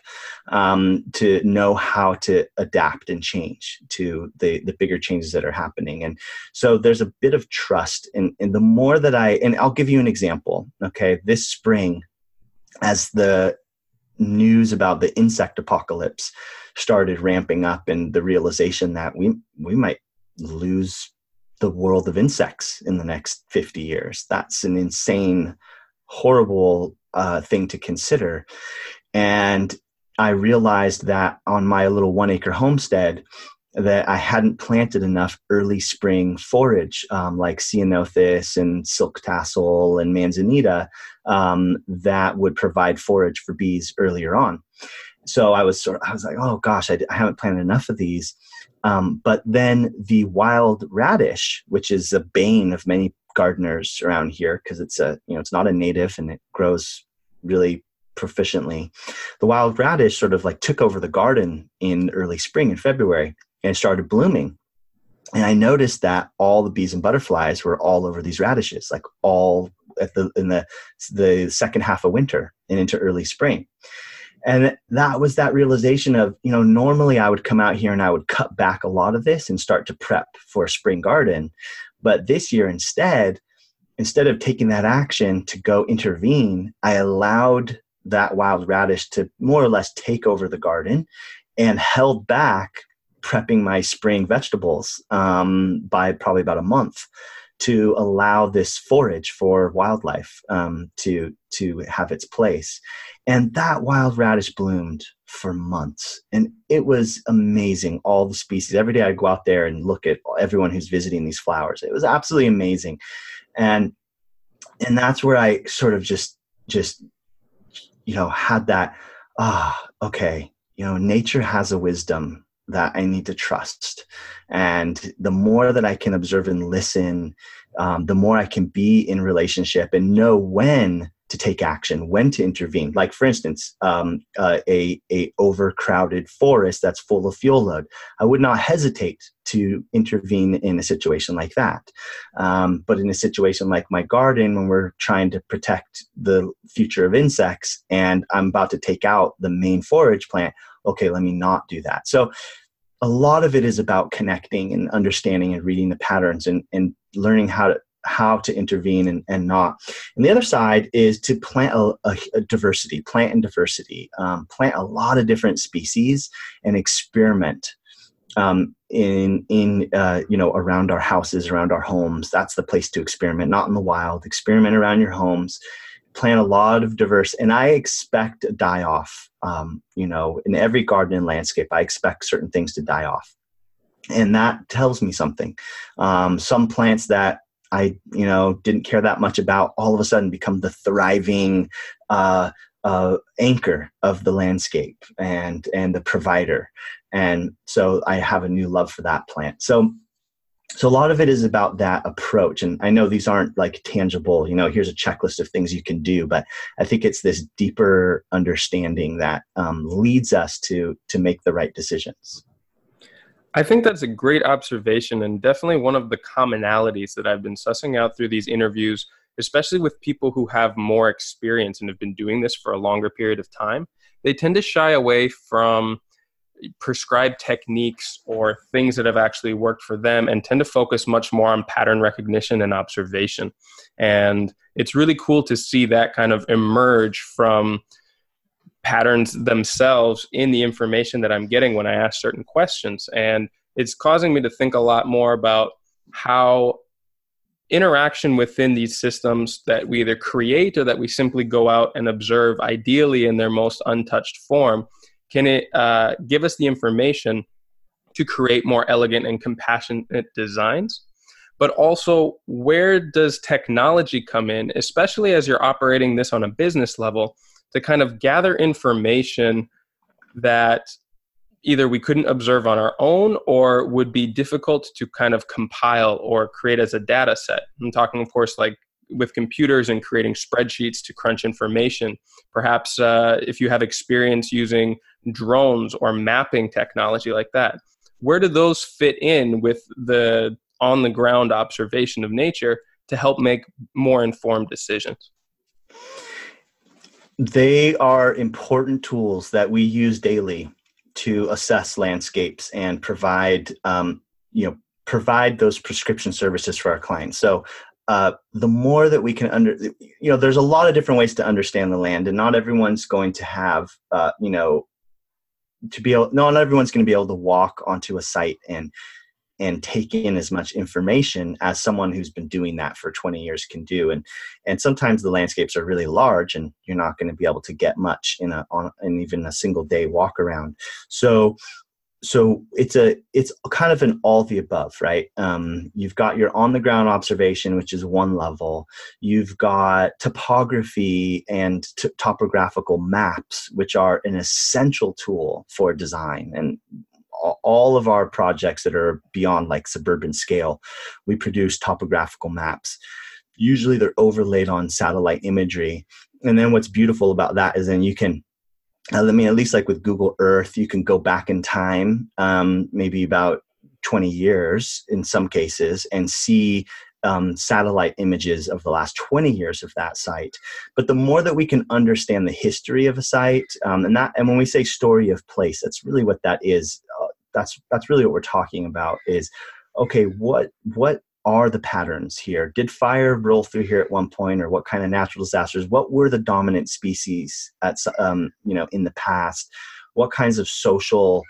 um, to know how to adapt and change to the the bigger changes that are happening. And so there's a bit of trust and and the more that I and I'll give you an example okay? This spring as the news about the insect apocalypse started ramping up and the realization that we we might lose the world of insects in the next 50 years that's an insane horrible uh, thing to consider and i realized that on my little one acre homestead that I hadn't planted enough early spring forage um, like ceanothus and silk tassel and manzanita um, that would provide forage for bees earlier on. So I was sort of, I was like, oh gosh, I, I haven't planted enough of these. Um, but then the wild radish, which is a bane of many gardeners around here because it's a you know it's not a native and it grows really proficiently. The wild radish sort of like took over the garden in early spring in February and started blooming. And I noticed that all the bees and butterflies were all over these radishes, like all at the in the the second half of winter and into early spring. And that was that realization of, you know, normally I would come out here and I would cut back a lot of this and start to prep for spring garden. But this year instead, instead of taking that action to go intervene, I allowed that wild radish to more or less take over the garden and held back prepping my spring vegetables um, by probably about a month to allow this forage for wildlife um, to to have its place. And that wild radish bloomed for months. And it was amazing all the species. Every day i'd go out there and look at everyone who's visiting these flowers. It was absolutely amazing. And and that's where i sort of just just you know had that ah okay. You know nature has a wisdom that I need to trust. And the more that I can observe and listen, um, the more I can be in relationship and know when to take action, when to intervene. Like for instance, um, uh, a a overcrowded forest that's full of fuel load. I would not hesitate to intervene in a situation like that. Um, but in a situation like my garden, when we're trying to protect the future of insects, and I'm about to take out the main forage plant, okay, let me not do that. So a lot of it is about connecting and understanding and reading the patterns and, and learning how to how to intervene and, and not. And the other side is to plant a, a, a diversity, plant and diversity, um, plant a lot of different species and experiment um, in in uh, you know around our houses, around our homes. That's the place to experiment, not in the wild. Experiment around your homes plant a lot of diverse, and I expect a die off. Um, you know, in every garden and landscape, I expect certain things to die off, and that tells me something. Um, some plants that I, you know, didn't care that much about, all of a sudden become the thriving, uh, uh, anchor of the landscape and and the provider. And so i have a new love for that plant. So so a lot of it is about that approach. And i know these aren't like tangible you know here's a checklist of things you can do but i think it's this deeper understanding that um, leads us to to make the right decisions I think that's a great observation and definitely one of the commonalities that I've been sussing out through these interviews, especially with people who have more experience and have been doing this for a longer period of time. They tend to shy away from prescribed techniques or things that have actually worked for them and tend to focus much more on pattern recognition and observation. And it's really cool to see that kind of emerge from patterns themselves in the information that I'm getting when I ask certain questions. And it's causing me to think a lot more about how interaction within these systems that we either create or that we simply go out and observe, ideally in their most untouched form, can it uh, give us the information to create more elegant and compassionate designs? But also, where does technology come in, especially as you're operating this on a business level? To kind of gather information that either we couldn't observe on our own or would be difficult to kind of compile or create as a data set. I'm talking, of course, like with computers and creating spreadsheets to crunch information. Perhaps uh, if you have experience using drones or mapping technology like that, where do those fit in with the on the ground observation of nature to help make more informed decisions? They are important tools that we use daily to assess landscapes and provide, um, you know, provide those prescription services for our clients. So uh, the more that we can under, you know, there's a lot of different ways to understand the land, and not everyone's going to have, uh, you know, to be able. Not everyone's going to be able to walk onto a site and and take in as much information as someone who's been doing that for 20 years can do. And and sometimes the landscapes are really large and you're not going to be able to get much in a on in even a single day walk around. So so it's a it's kind of an all the above right? Um, you've got your on the ground observation which is one level. You've got topography and t- topographical maps which are an essential tool for design. And all of our projects that are beyond like suburban scale, we produce topographical maps. Usually they're overlaid on satellite imagery. And then what's beautiful about that is then you can I mean, at least like with Google Earth, you can go back in time, um, maybe about 20 years in some cases, and see um, satellite images of the last 20 years of that site. But the more that we can understand the history of a site, um, and that, and when we say story of place, that's really what that is that's that's really what we're talking about is okay what what are the patterns here? Did fire roll through here at one point or what kind of natural disasters? What were the dominant species at um, you know in the past? What kinds of social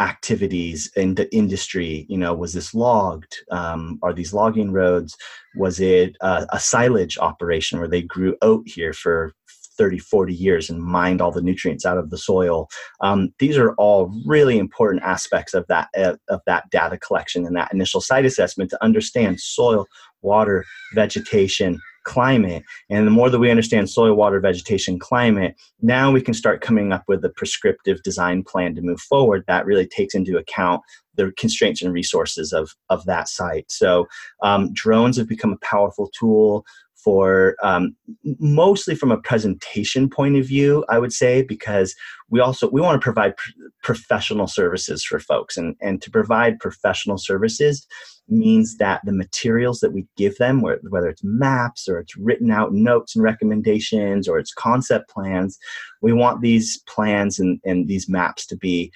activities in the industry you know was this logged? Um, are these logging roads was it uh, a silage operation where they grew oat here for 30, 40 years and mined all the nutrients out of the soil. Um, these are all really important aspects of that uh, of that data collection and that initial site assessment to understand soil, water, vegetation, climate. And the more that we understand soil, water, vegetation, climate, now we can start coming up with a prescriptive design plan to move forward that really takes into account the constraints and resources of, of that site. So um, drones have become a powerful tool for um, mostly from a presentation point of view i would say because we also we want to provide pr- professional services for folks. And and to provide professional services means that the materials that we give them whether it's maps or it's written out notes and recommendations or it's concept plans we want these plans and, and these maps to be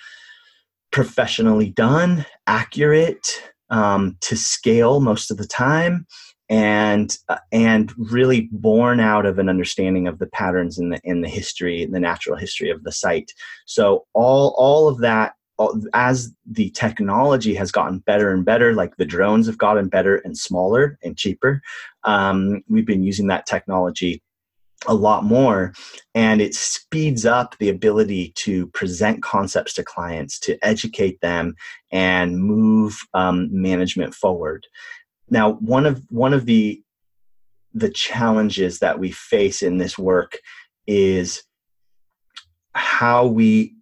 professionally done accurate um, to scale most of the time and uh, and really born out of an understanding of the patterns in the in the history the natural history of the site. So all all of that as the technology has gotten better and better like the drones have gotten better and smaller and cheaper um, we've been using that technology a lot more and it speeds up the ability to present concepts to clients to educate them and move um, management forward now, one of one of the the challenges that we face in this work is how we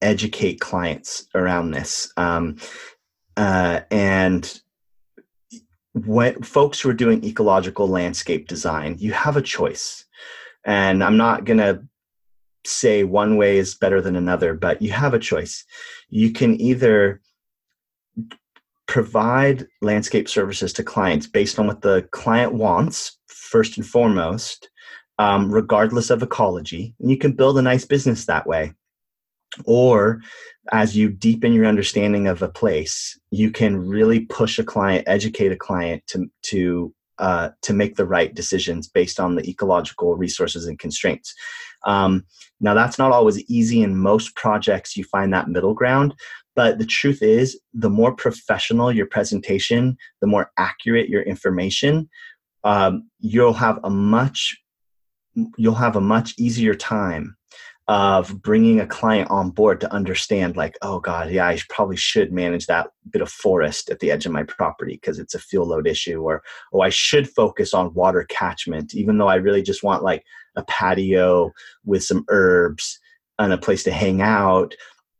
educate clients around this. Um, uh, and when folks who are doing ecological landscape design, you have a choice. And I'm not going to say one way is better than another, but you have a choice. You can either provide landscape services to clients based on what the client wants, first and foremost, um, regardless of ecology. And you can build a nice business that way. Or as you deepen your understanding of a place, you can really push a client, educate a client to, to uh, to make the right decisions based on the ecological resources and constraints. Um, now, that's not always easy. In most projects, you find that middle ground. But the truth is, the more professional your presentation, the more accurate your information, um, you'll have a much you'll have a much easier time of bringing a client on board to understand like oh god yeah i probably should manage that bit of forest at the edge of my property because it's a fuel load issue or oh i should focus on water catchment even though i really just want like a patio with some herbs and a place to hang out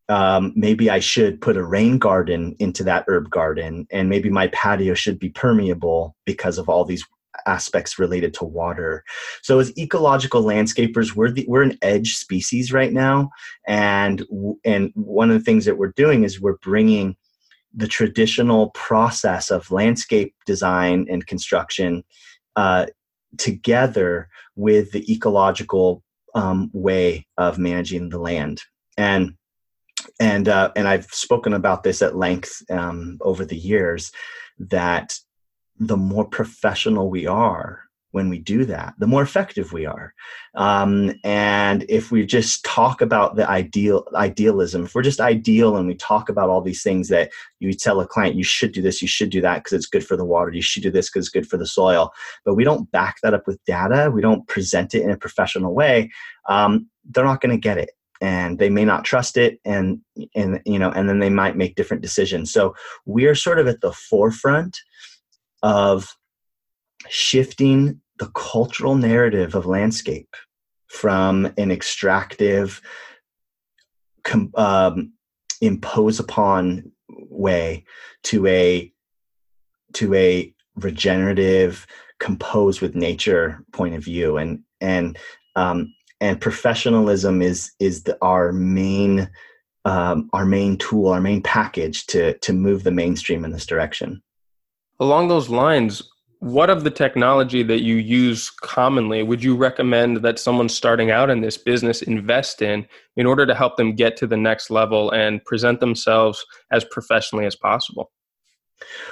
um, maybe i should put a rain garden into that herb garden and maybe my patio should be permeable because of all these aspects related to water. So as ecological landscapers, we're the, we're an edge species right now, and and one of the things that we're doing is we're bringing the traditional process of landscape design and construction uh, together with the ecological um, way of managing the land and and uh, and I've spoken about this at length um, over the years that the more professional we are when we do that, the more effective we are. Um, and if we just talk about the ideal idealism, if we're just ideal and we talk about all these things that you tell a client, you should do this, you should do that because it's good for the water, you should do this because it's good for the soil, but we don't back that up with data, we don't present it in a professional way, um, they're not going to get it and they may not trust it and and you know and then they might make different decisions. So we are sort of at the forefront of shifting the cultural narrative of landscape from an extractive um, impose upon way to a to a regenerative compose with nature point of view. And and um, and professionalism is is the, our main um, our main tool our main package to to move the mainstream in this direction Along those lines, what of the technology that you use commonly would you recommend that someone starting out in this business invest in in order to help them get to the next level and present themselves as professionally as possible?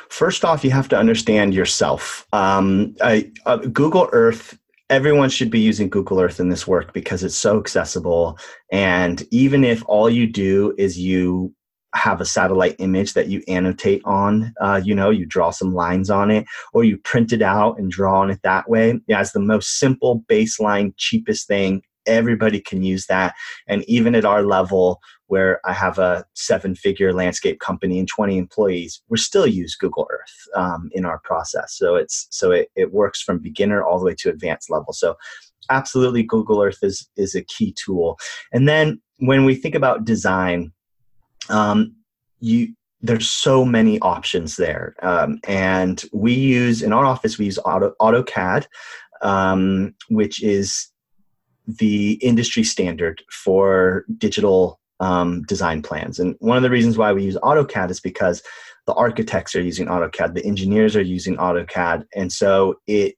First off, you have to understand yourself. Um, I, uh, Google Earth everyone should be using Google Earth in this work because it's so accessible. And even if all you do is you have a satellite image that you annotate on uh, you know you draw some lines on it or you print it out and draw on it that way yeah it's the most simple baseline cheapest thing everybody can use that and even at our level where i have a seven figure landscape company and 20 employees we still use google earth um, in our process. So it's so it, it works from beginner all the way to advanced level. So absolutely google earth is is a key tool. And then when we think about design um, you there's so many options there. Um, and we use in our office we use Auto, autocad um, which is the industry standard for digital um, design plans. And one of the reasons why we use autocad is because the architects are using autocad the engineers are using autocad. And so it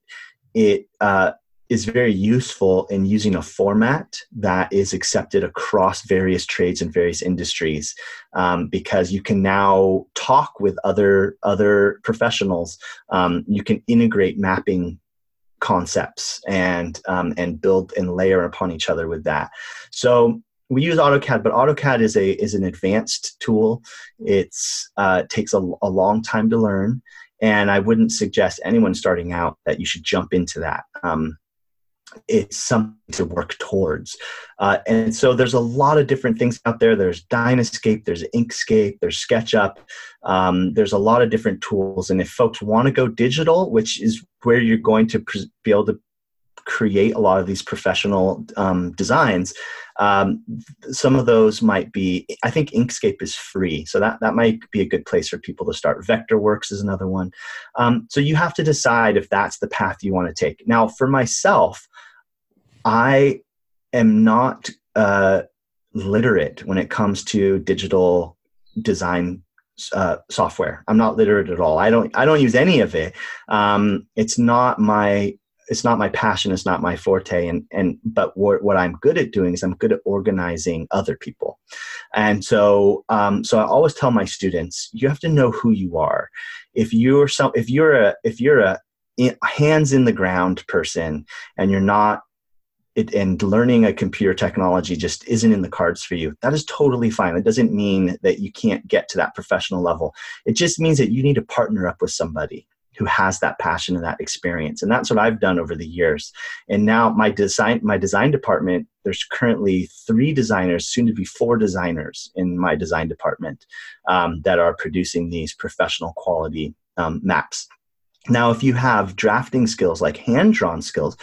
it uh, is very useful in using a format that is accepted across various trades and various industries um, because you can now talk with other other professionals. Um, you can integrate mapping concepts and um, and build and layer upon each other with that. So we use AutoCAD, but AutoCAD is a is an advanced tool. It's uh, takes a, a long time to learn, and I wouldn't suggest anyone starting out that you should jump into that. Um, it's something to work towards. Uh, and so there's a lot of different things out there. There's Dynascape, there's Inkscape, there's SketchUp. Um, there's a lot of different tools. And if folks want to go digital, which is where you're going to pre- be able to create a lot of these professional um, designs um, some of those might be i think inkscape is free so that, that might be a good place for people to start vectorworks is another one um, so you have to decide if that's the path you want to take now for myself i am not uh, literate when it comes to digital design uh, software. I'm not literate at all. I don't I don't use any of it. Um, it's not my it's not my passion. It's not my forte. And and but what what I'm good at doing is I'm good at organizing other people. And so um, so I always tell my students you have to know who you are. If you're some if you're a if you're a hands in the ground person and you're not it, and learning a computer technology just isn't in the cards for you, that is totally fine. It doesn't mean that you can't get to that professional level. It just means that you need to partner up with somebody who has that passion and that experience. And that's what i've done over the years. And now my design my design department there's currently three designers soon to be four designers in my design department um, that are producing these professional quality um, maps. Now if you have drafting skills like hand drawn skills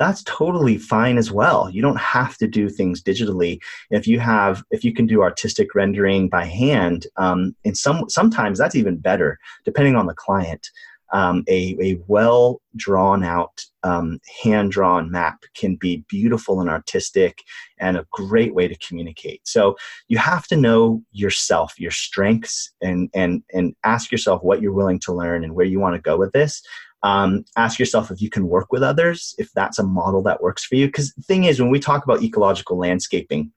that's totally fine as well. You don't have to do things digitally. If you have if you can do artistic rendering by hand um, and some sometimes that's even better depending on the client um, a, a well drawn out um, hand drawn map can be beautiful and artistic and a great way to communicate so you have to know yourself your strengths and and and ask yourself what you're willing to learn and where you want to go with this um, ask yourself if you can work with others, if that's a model that works for you. Because the thing is, when we talk about ecological landscaping,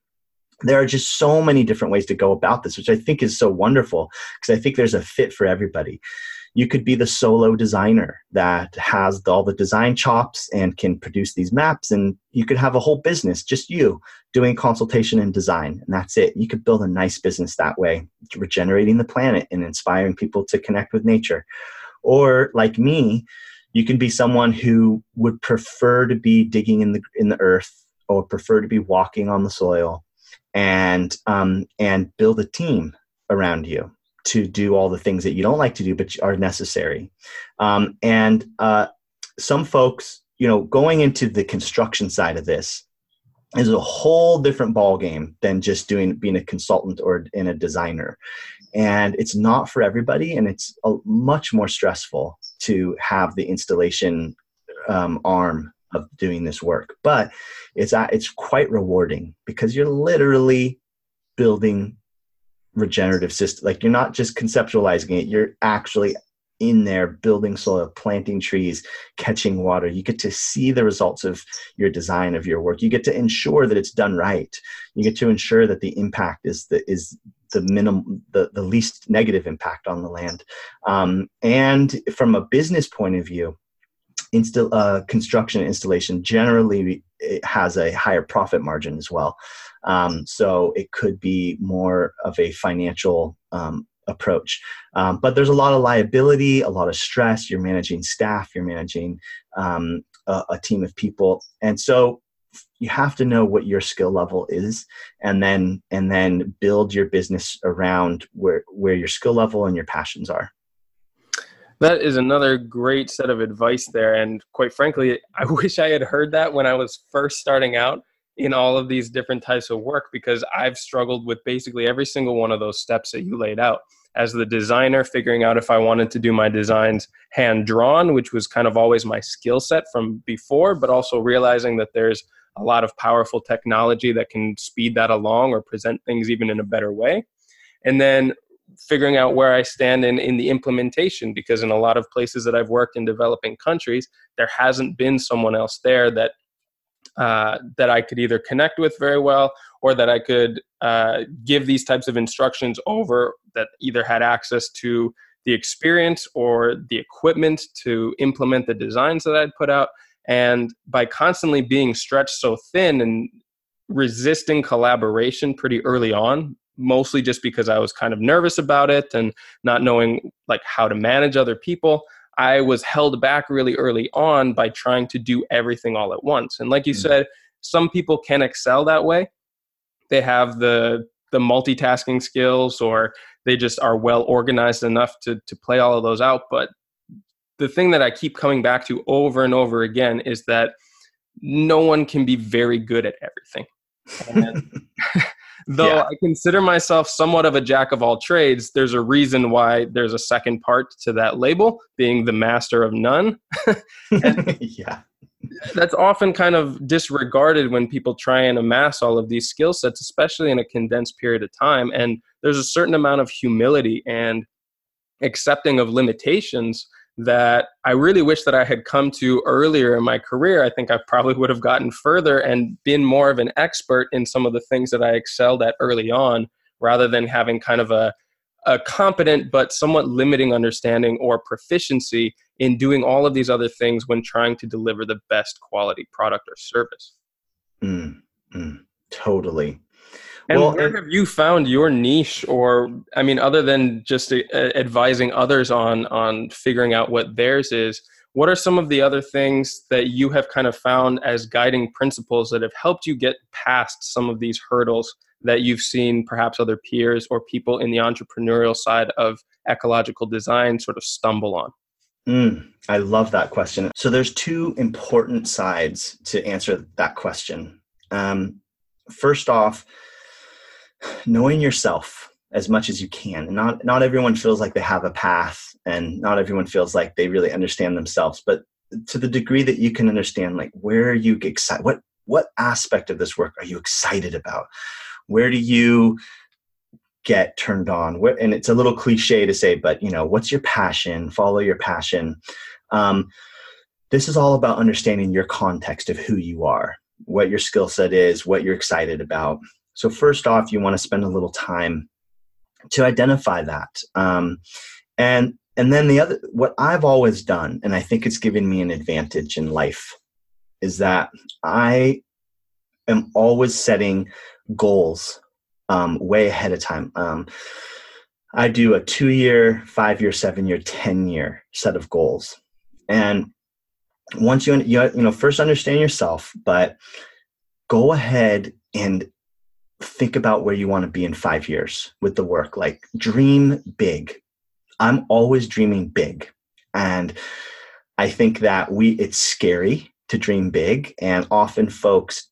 there are just so many different ways to go about this, which I think is so wonderful because I think there's a fit for everybody. You could be the solo designer that has all the design chops and can produce these maps, and you could have a whole business, just you, doing consultation and design, and that's it. You could build a nice business that way, regenerating the planet and inspiring people to connect with nature. Or like me, you can be someone who would prefer to be digging in the in the earth or prefer to be walking on the soil and um, and build a team around you to do all the things that you don't like to do but are necessary. Um, and uh, some folks you know going into the construction side of this is a whole different ball game than just doing being a consultant or in a designer. And it's not for everybody and it's a, much more stressful to have the installation um, arm of doing this work. But it's uh, it's quite rewarding because you're literally building regenerative system like you're not just conceptualizing it you're actually in there building soil planting trees catching water. You get to see the results of your design of your work. You get to ensure that it's done right. You get to ensure that the impact is the is the minimum the, the least negative impact on the land. Um, and from a business point of view uh, construction installation generally it has a higher profit margin as well um, so it could be more of a financial um, approach. Um, but there's a lot of liability, a lot of stress. You're managing staff, you're managing um, a, a, team of people, and so you have to know what your skill level is, and then and then build your business around where where your skill level and your passions are. That is another great set of advice there, and quite frankly, *laughs* I wish I had heard that when I was first starting out in all of these different types of work because I've struggled with basically every single one of those steps that you laid out. As the designer, figuring out if I wanted to do my designs hand drawn, which was kind of always my skill set from before, but also realizing that there's a lot of powerful technology that can speed that along or present things even in a better way. And then figuring out where I stand in, in the implementation, because in a lot of places that I've worked in developing countries, there hasn't been someone else there that uh, that I could either connect with very well or that I could uh, give these types of instructions over that either had access to the experience or the equipment to implement the designs that I'd put out. And by constantly being stretched so thin and resisting collaboration pretty early on, mostly just because I was kind of nervous about it and not knowing like how to manage other people, I was held back really early on by trying to do everything all at once. And like you mm-hmm. said, some people can excel that way. They have the the multitasking skills or they just are well organized enough to to play all of those out, but the thing that I keep coming back to over and over again is that no one can be very good at everything. *laughs* *laughs* though yeah. I consider myself somewhat of a jack of all trades, there's a reason why there's a second part to that label, being the master of none. *laughs* yeah. That's often kind of disregarded when people try and amass all of these skill sets, especially in a condensed period of time. And there's a certain amount of humility and accepting of limitations that I really wish that I had come to earlier in my career. I think I probably would have gotten further and been more of an expert in some of the things that I excelled at early on, rather than having kind of a, a competent but somewhat limiting understanding or proficiency in doing all of these other things when trying to deliver the best quality product or service. Mm, mm, totally. And well, where have you found your niche, or I mean, other than just uh, advising others on on figuring out what theirs is? What are some of the other things that you have kind of found as guiding principles that have helped you get past some of these hurdles that you've seen perhaps other peers or people in the entrepreneurial side of ecological design sort of stumble on? Mm, I love that question. So there's two important sides to answer that question. Um, first off, knowing yourself as much as you can. And not not everyone feels like they have a path and not everyone feels like they really understand themselves, but to the degree that you can understand like where are you excited what what aspect of this work are you excited about? Where do you get turned on? Where, and it's a little cliche to say, but you know, what's your passion? Follow your passion. Um, this is all about understanding your context of who you are, what your skill set is, what you're excited about, so, first off, you want to spend a little time to identify that. Um, and and then the other what I've always done, and I think it's given me an advantage in life, is that I am always setting goals um, way ahead of time. Um, I do a two year, five year, seven year, 10 year set of goals. And once you, you, you know, first understand yourself, but go ahead and think about where you want to be in five years with the work. Like, dream big. I'm always dreaming big. And I think that we, it's scary to dream big. And often folks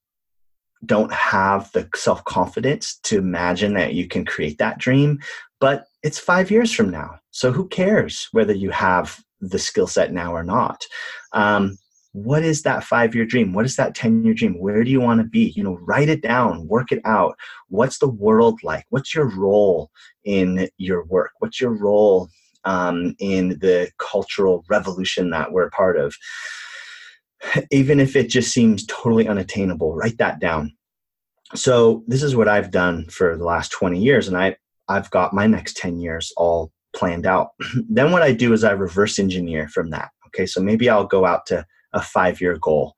don't have the self confidence to imagine that you can create that dream. But it's five years from now. So who cares whether you have the skill set now or not? Um, what is that five year dream? What is that 10 year dream? Where do you want to be? You know write it down work it out. What's the world like? What's your role in your work? What's your role um, in the cultural revolution that we're part of? *sighs* Even if it just seems totally unattainable write that down. So this is what i've done for the last 20 years and i i've got my next 10 years all planned out. *clears throat* Then what i do is i reverse engineer from that okay? So maybe i'll go out to a five year goal.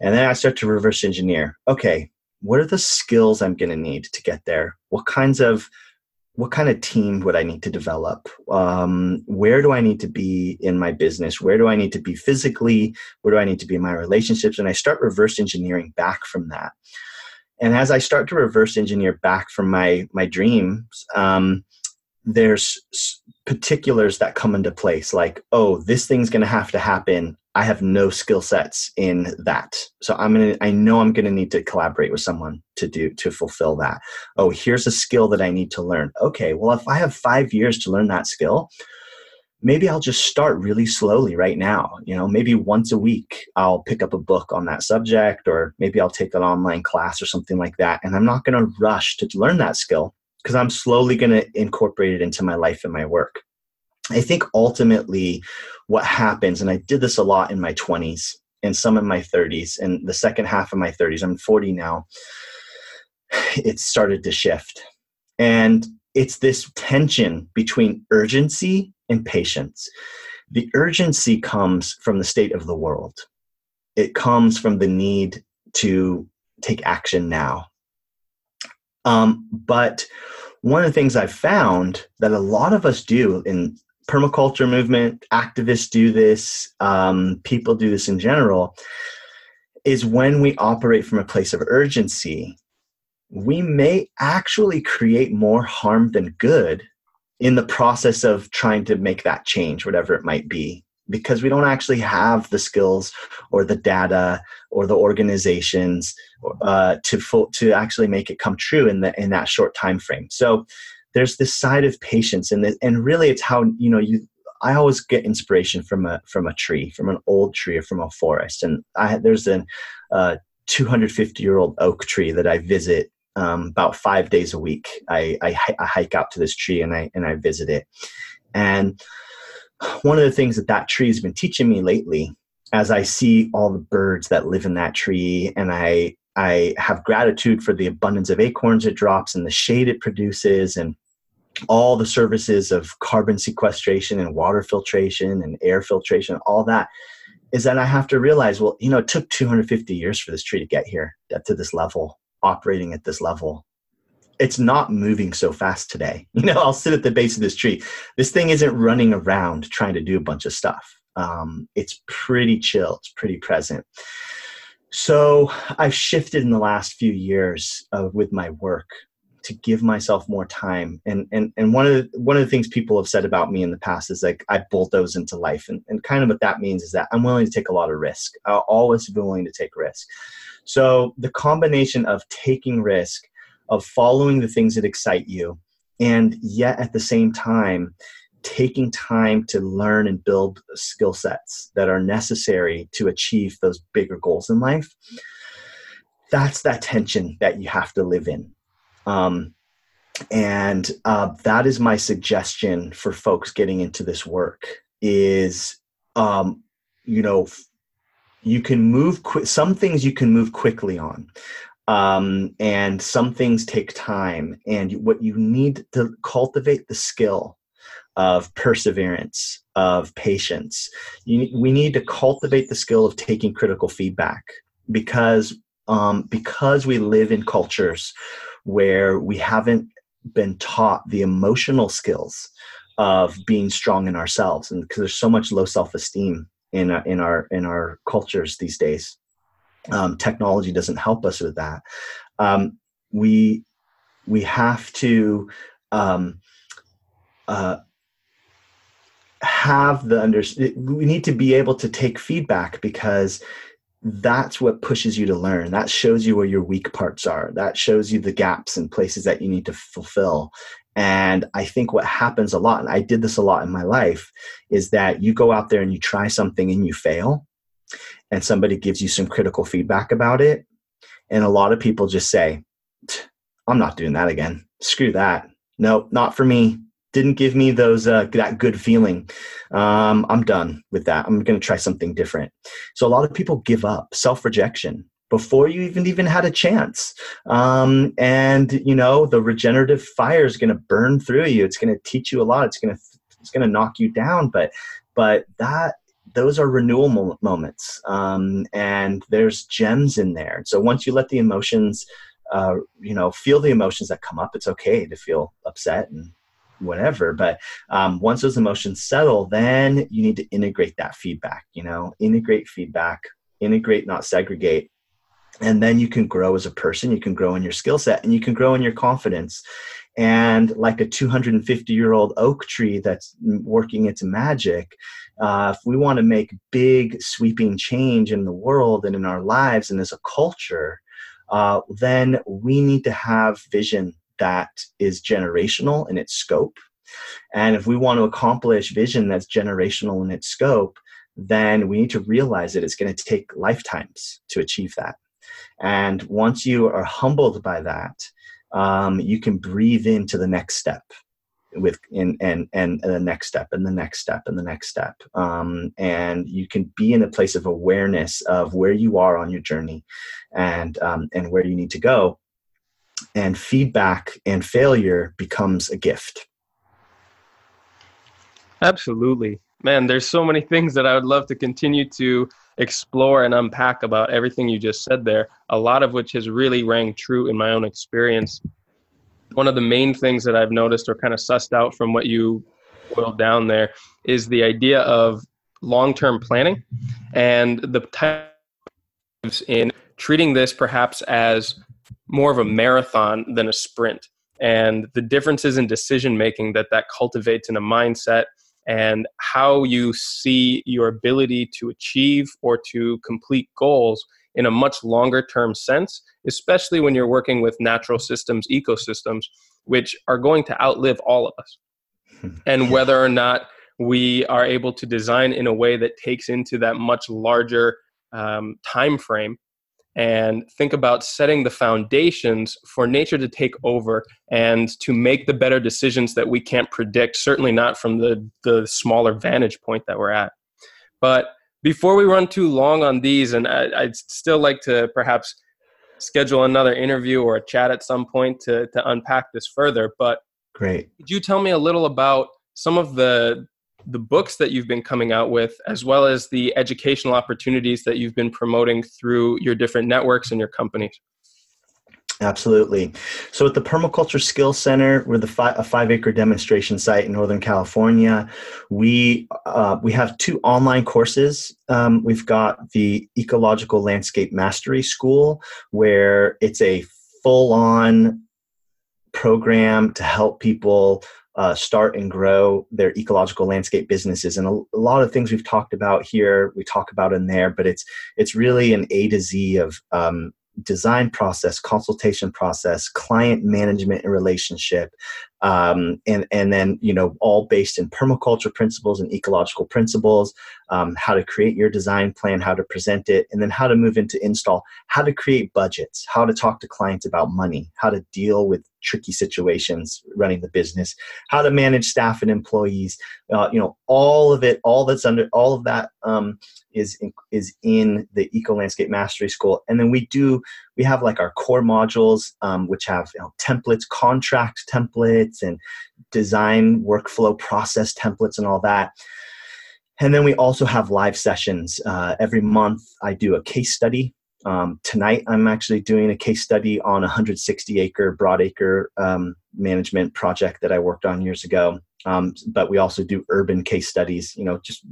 And then I start to reverse engineer. Okay, what are the skills I'm going to need to get there? What kinds of what kind of team would I need to develop? Um, where do I need to be in my business? Where do I need to be physically? Where do I need to be in my relationships? And I start reverse engineering back from that. And as I start to reverse engineer back from my my dreams, um, there's particulars that come into place like oh this thing's going to have to happen i have no skill sets in that. So i'm to i know i'm to need to collaborate with someone to do to fulfill that. Oh here's a skill that i need to learn. Okay well if i have 5 years to learn that skill maybe i'll just start really slowly right now. You know maybe once a week i'll pick up a book on that subject or maybe i'll take an online class or something like that and i'm not to rush to learn that skill because I'm slowly to incorporate it into my life and my work. I think ultimately what happens, and I did this a lot in my 20s and some in my 30s, and the second half of my 30s, I'm 40 now, it started to shift. And it's this tension between urgency and patience. The urgency comes from the state of the world, it comes from the need to take action now. Um, but one of the things I've found that a lot of us do in permaculture movement, activists do this, um, people do this in general, is when we operate from a place of urgency, we may actually create more harm than good in the process of trying to make that change, whatever it might be. because we don't actually have the skills or the data or the organizations uh, to to actually make it come true in the in that short time frame. So there's this side of patience, and and really it's how you know you. I always get inspiration from a from a tree, from an old tree, or from a forest, and I there's an uh, 250 year old oak tree that I visit um, about five days a week. I, I, I hike out to this tree and I and I visit it, and one of the things that that tree has been teaching me lately as i see all the birds that live in that tree and i i have gratitude for the abundance of acorns it drops and the shade it produces and all the services of carbon sequestration and water filtration and air filtration all that is that i have to realize well you know it took 250 years for this tree to get here to this level operating at this level it's not moving so fast today. *laughs* You know, I'll sit at the base of this tree. This thing isn't running around trying to do a bunch of stuff. Um, it's pretty chill. It's pretty present. So I've shifted in the last few years uh, with my work to give myself more time. And and and one of the, one of the things people have said about me in the past is like I bulldoze into life, and and kind of what that means is that I'm willing to take a lot of risk. I'll always be willing to take risk. So the combination of taking risk of following the things that excite you and yet at the same time taking time to learn and build skill sets that are necessary to achieve those bigger goals in life that's that tension that you have to live in um, and uh, that is my suggestion for folks getting into this work is um, you know you can move qu- some things you can move quickly on. Um, and some things take time and what you need to cultivate the skill of perseverance of patience. You, we need to cultivate the skill of taking critical feedback because um, because we live in cultures where we haven't been taught the emotional skills of being strong in ourselves and because there's so much low self-esteem in, uh, in our in our cultures these days um, technology doesn't help us with that. Um, we we have to um, uh, have the under. We need to be able to take feedback because that's what pushes you to learn. That shows you where your weak parts are. That shows you the gaps and places that you need to fulfill. And I think what happens a lot, and I did this a lot in my life, is that you go out there and you try something and you fail and somebody gives you some critical feedback about it and a lot of people just say i'm not doing that again screw that no not for me didn't give me those uh, that good feeling. Um, i'm done with that. I'm going to try something different. So a lot of people give up self-rejection before you even even had a chance. Um, and you know the regenerative fire is going to burn through you. It's going to teach you a lot. It's going to it's going to knock you down. But but that those are renewal moments. Um, and there's gems in there. So once you let the emotions uh, you know feel the emotions that come up it's okay to feel upset and whatever but um, once those emotions settle then you need to integrate that feedback you know integrate feedback integrate not segregate and then you can grow as a person you can grow in your skill set and you can grow in your confidence. And like a 250 year old oak tree that's working its magic uh, if we want to make big sweeping change in the world and in our lives and as a culture uh, then we need to have vision that is generational in its scope. And if we want to accomplish vision that's generational in its scope then we need to realize that it's going to take lifetimes to achieve that. And once you are humbled by that um, you can breathe into the next step with in and and the next step and the next step and the next step. Um, and you can be in a place of awareness of where you are on your journey and um, and where you need to go and feedback and failure becomes a gift. Absolutely. Man there's so many things that i would love to continue to explore and unpack about everything you just said there a lot of which has really rang true in my own experience. One of the main things that I've noticed or kind of sussed out from what you boiled down there is the idea of long-term planning and the types in treating this perhaps as more of a marathon than a sprint and the differences in decision making that that cultivates in a mindset and how you see your ability to achieve or to complete goals in a much longer term sense, especially when you're working with natural systems, ecosystems, which are going to outlive all of us. *laughs* and whether or not we are able to design in a way that takes into that much larger um, time frame and think about setting the foundations for nature to take over and to make the better decisions that we can't predict certainly not from the the smaller vantage point that we're at. But before we run too long on these and I, would still like to perhaps schedule another interview or a chat at some point to, to unpack this further but great. could you tell me a little about some of the the books that you've been coming out with, as well as the educational opportunities that you've been promoting through your different networks and your companies. Absolutely. So at the Permaculture Skills Center, we're the fi- a five-acre demonstration site in Northern California. We uh, we have two online courses. Um, we've got the Ecological Landscape Mastery School, where it's a full-on program to help people uh, start and grow their ecological landscape businesses. And a, a, lot of things we've talked about here, we talk about in there, but it's it's really an A to Z of um, design process, consultation process, client management and relationship, um, and and then you know all based in permaculture principles and ecological principles. Um, how to create your design plan, how to present it, and then how to move into install. How to create budgets, how to talk to clients about money, how to deal with tricky situations running the business, how to manage staff and employees. Uh, you know, all of it, all that's under, all of that um, is in, is in the Eco Landscape Mastery School. And then we do we have like our core modules, um, which have you know, templates, contract templates, and design workflow process templates, and all that. And then we also have live sessions. Uh, every month, I do a case study um, tonight, I'm actually doing a case study on a 160 acre broadacre um, management project that I worked on years ago. Um, but we also do urban case studies, you know, just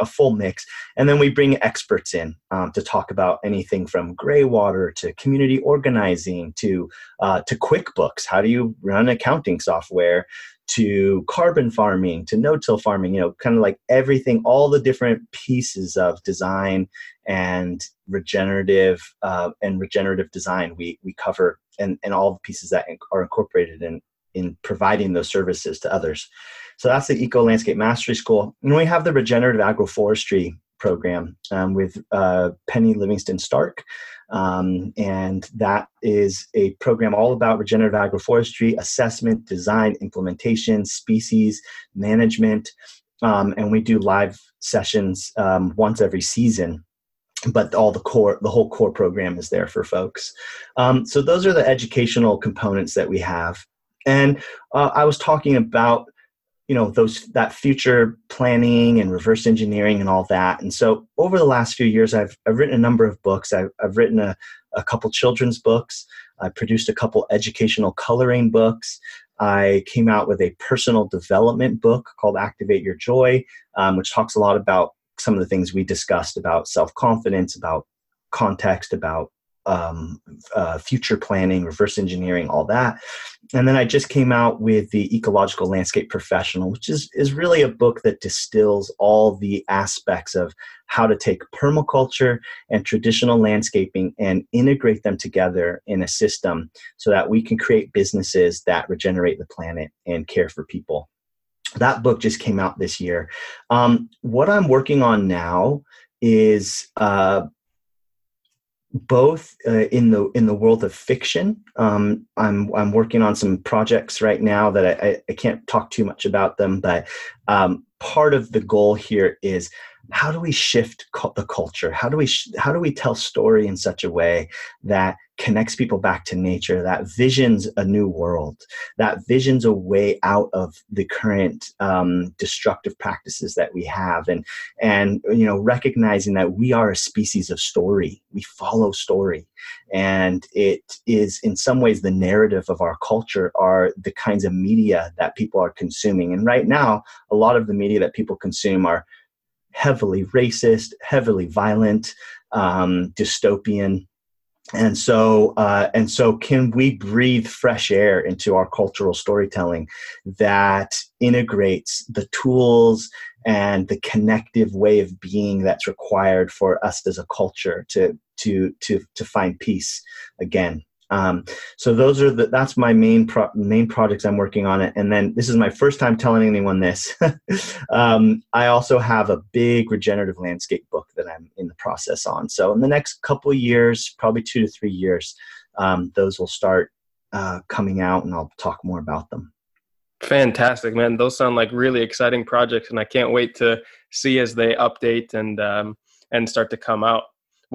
a full mix. And then we bring experts in um, to talk about anything from gray water to community organizing to uh, to QuickBooks. How do you run accounting software? To carbon farming to no-till farming you know kind of like everything all the different pieces of design and regenerative uh, and regenerative design we we cover and and all the pieces that are incorporated in in providing those services to others. So that's the eco landscape mastery school. And we have the regenerative agroforestry program um, with uh, Penny Livingston-Stark um, and that is a program all about regenerative agroforestry assessment, design, implementation, species management. Um, and we do live sessions um, once every season but all the core the whole core program is there for folks um, so those are the educational components that we have and uh, i was talking about you know those that future planning and reverse engineering and all that. And so over the last few years i've, I've written a number of books. I've, I've written a, a couple children's books. I produced a couple educational coloring books. I came out with a personal development book called activate your joy um, which talks a lot about some of the things we discussed about self-confidence about context about um, uh, future planning, reverse engineering, all that. And then I just came out with the Ecological Landscape Professional, which is, is really a book that distills all the aspects of how to take permaculture and traditional landscaping and integrate them together in a system so that we can create businesses that regenerate the planet and care for people. That book just came out this year. Um, what I'm working on now is uh, both uh, in the in the world of fiction. Um, I'm I'm working on some projects right now that I, I can't talk too much about them, but um, part of the goal here is how do we shift the culture? How do we how do we tell story in such a way that connects people back to nature that visions a new world that visions a way out of the current um, destructive practices that we have? And and you know recognizing that we are a species of story. We follow story. And it is in some ways the narrative of our culture are the kinds of media that people are consuming. And right now a lot of the media that people consume are heavily racist, heavily violent, um, dystopian. and so uh, and so can we breathe fresh air into our cultural storytelling that integrates the tools and the connective way of being that's required for us as a culture to to to to find peace again um, so those are the that's my main pro- main projects I'm working on it. And then this is my first time telling anyone this. *laughs* um, I also have a big regenerative landscape book that I'm in the process on. So in the next couple years, probably two to three years, um, those will start uh, coming out, and I'll talk more about them. Fantastic, man! Those sound like really exciting projects, and I can't wait to see as they update and um, and start to come out.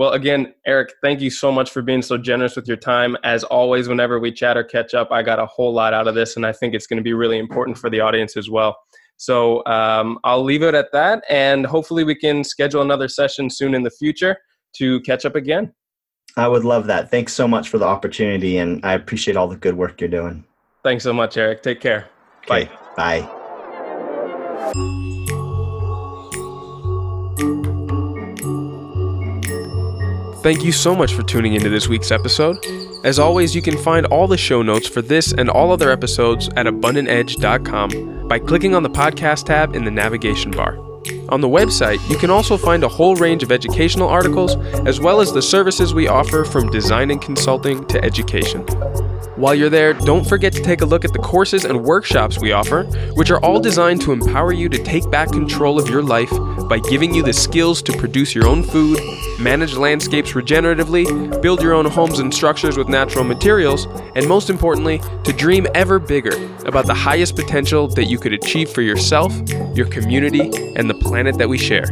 Well, again, Erik, thank you so much for being so generous with your time. As always, whenever we chat or catch up, I got a whole lot out of this, and I think it's going to be really important for the audience as well. So um, I'll leave it at that, and hopefully, we can schedule another session soon in the future to catch up again. I would love that. Thanks so much for the opportunity, and I appreciate all the good work you're doing. Thanks so much, Erik. Take care. Okay, bye. Bye. Thank you so much for tuning into this week's episode. As always, you can find all the show notes for this and all other episodes at abundantedge.com by clicking on the podcast tab in the navigation bar. On the website, you can also find a whole range of educational articles as well as the services we offer from design and consulting to education. While you're there, don't forget to take a look at the courses and workshops we offer, which are all designed to empower you to take back control of your life by giving you the skills to produce your own food, manage landscapes regeneratively, build your own homes and structures with natural materials, and most importantly, to dream ever bigger about the highest potential that you could achieve for yourself, your community, and the planet that we share.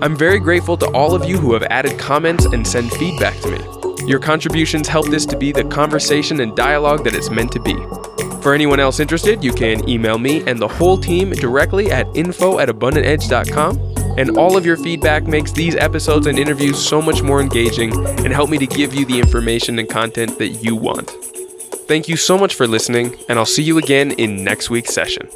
I'm very grateful to all of you who have added comments and send feedback to me. Your contributions help this to be the conversation and dialogue that it's meant to be. For anyone else interested, you can email me and the whole team directly at info at abundantedge.com. And all of your feedback makes these episodes and interviews so much more engaging and help me to give you the information and content that you want. Thank you so much for listening, and I'll see you again in next week's session.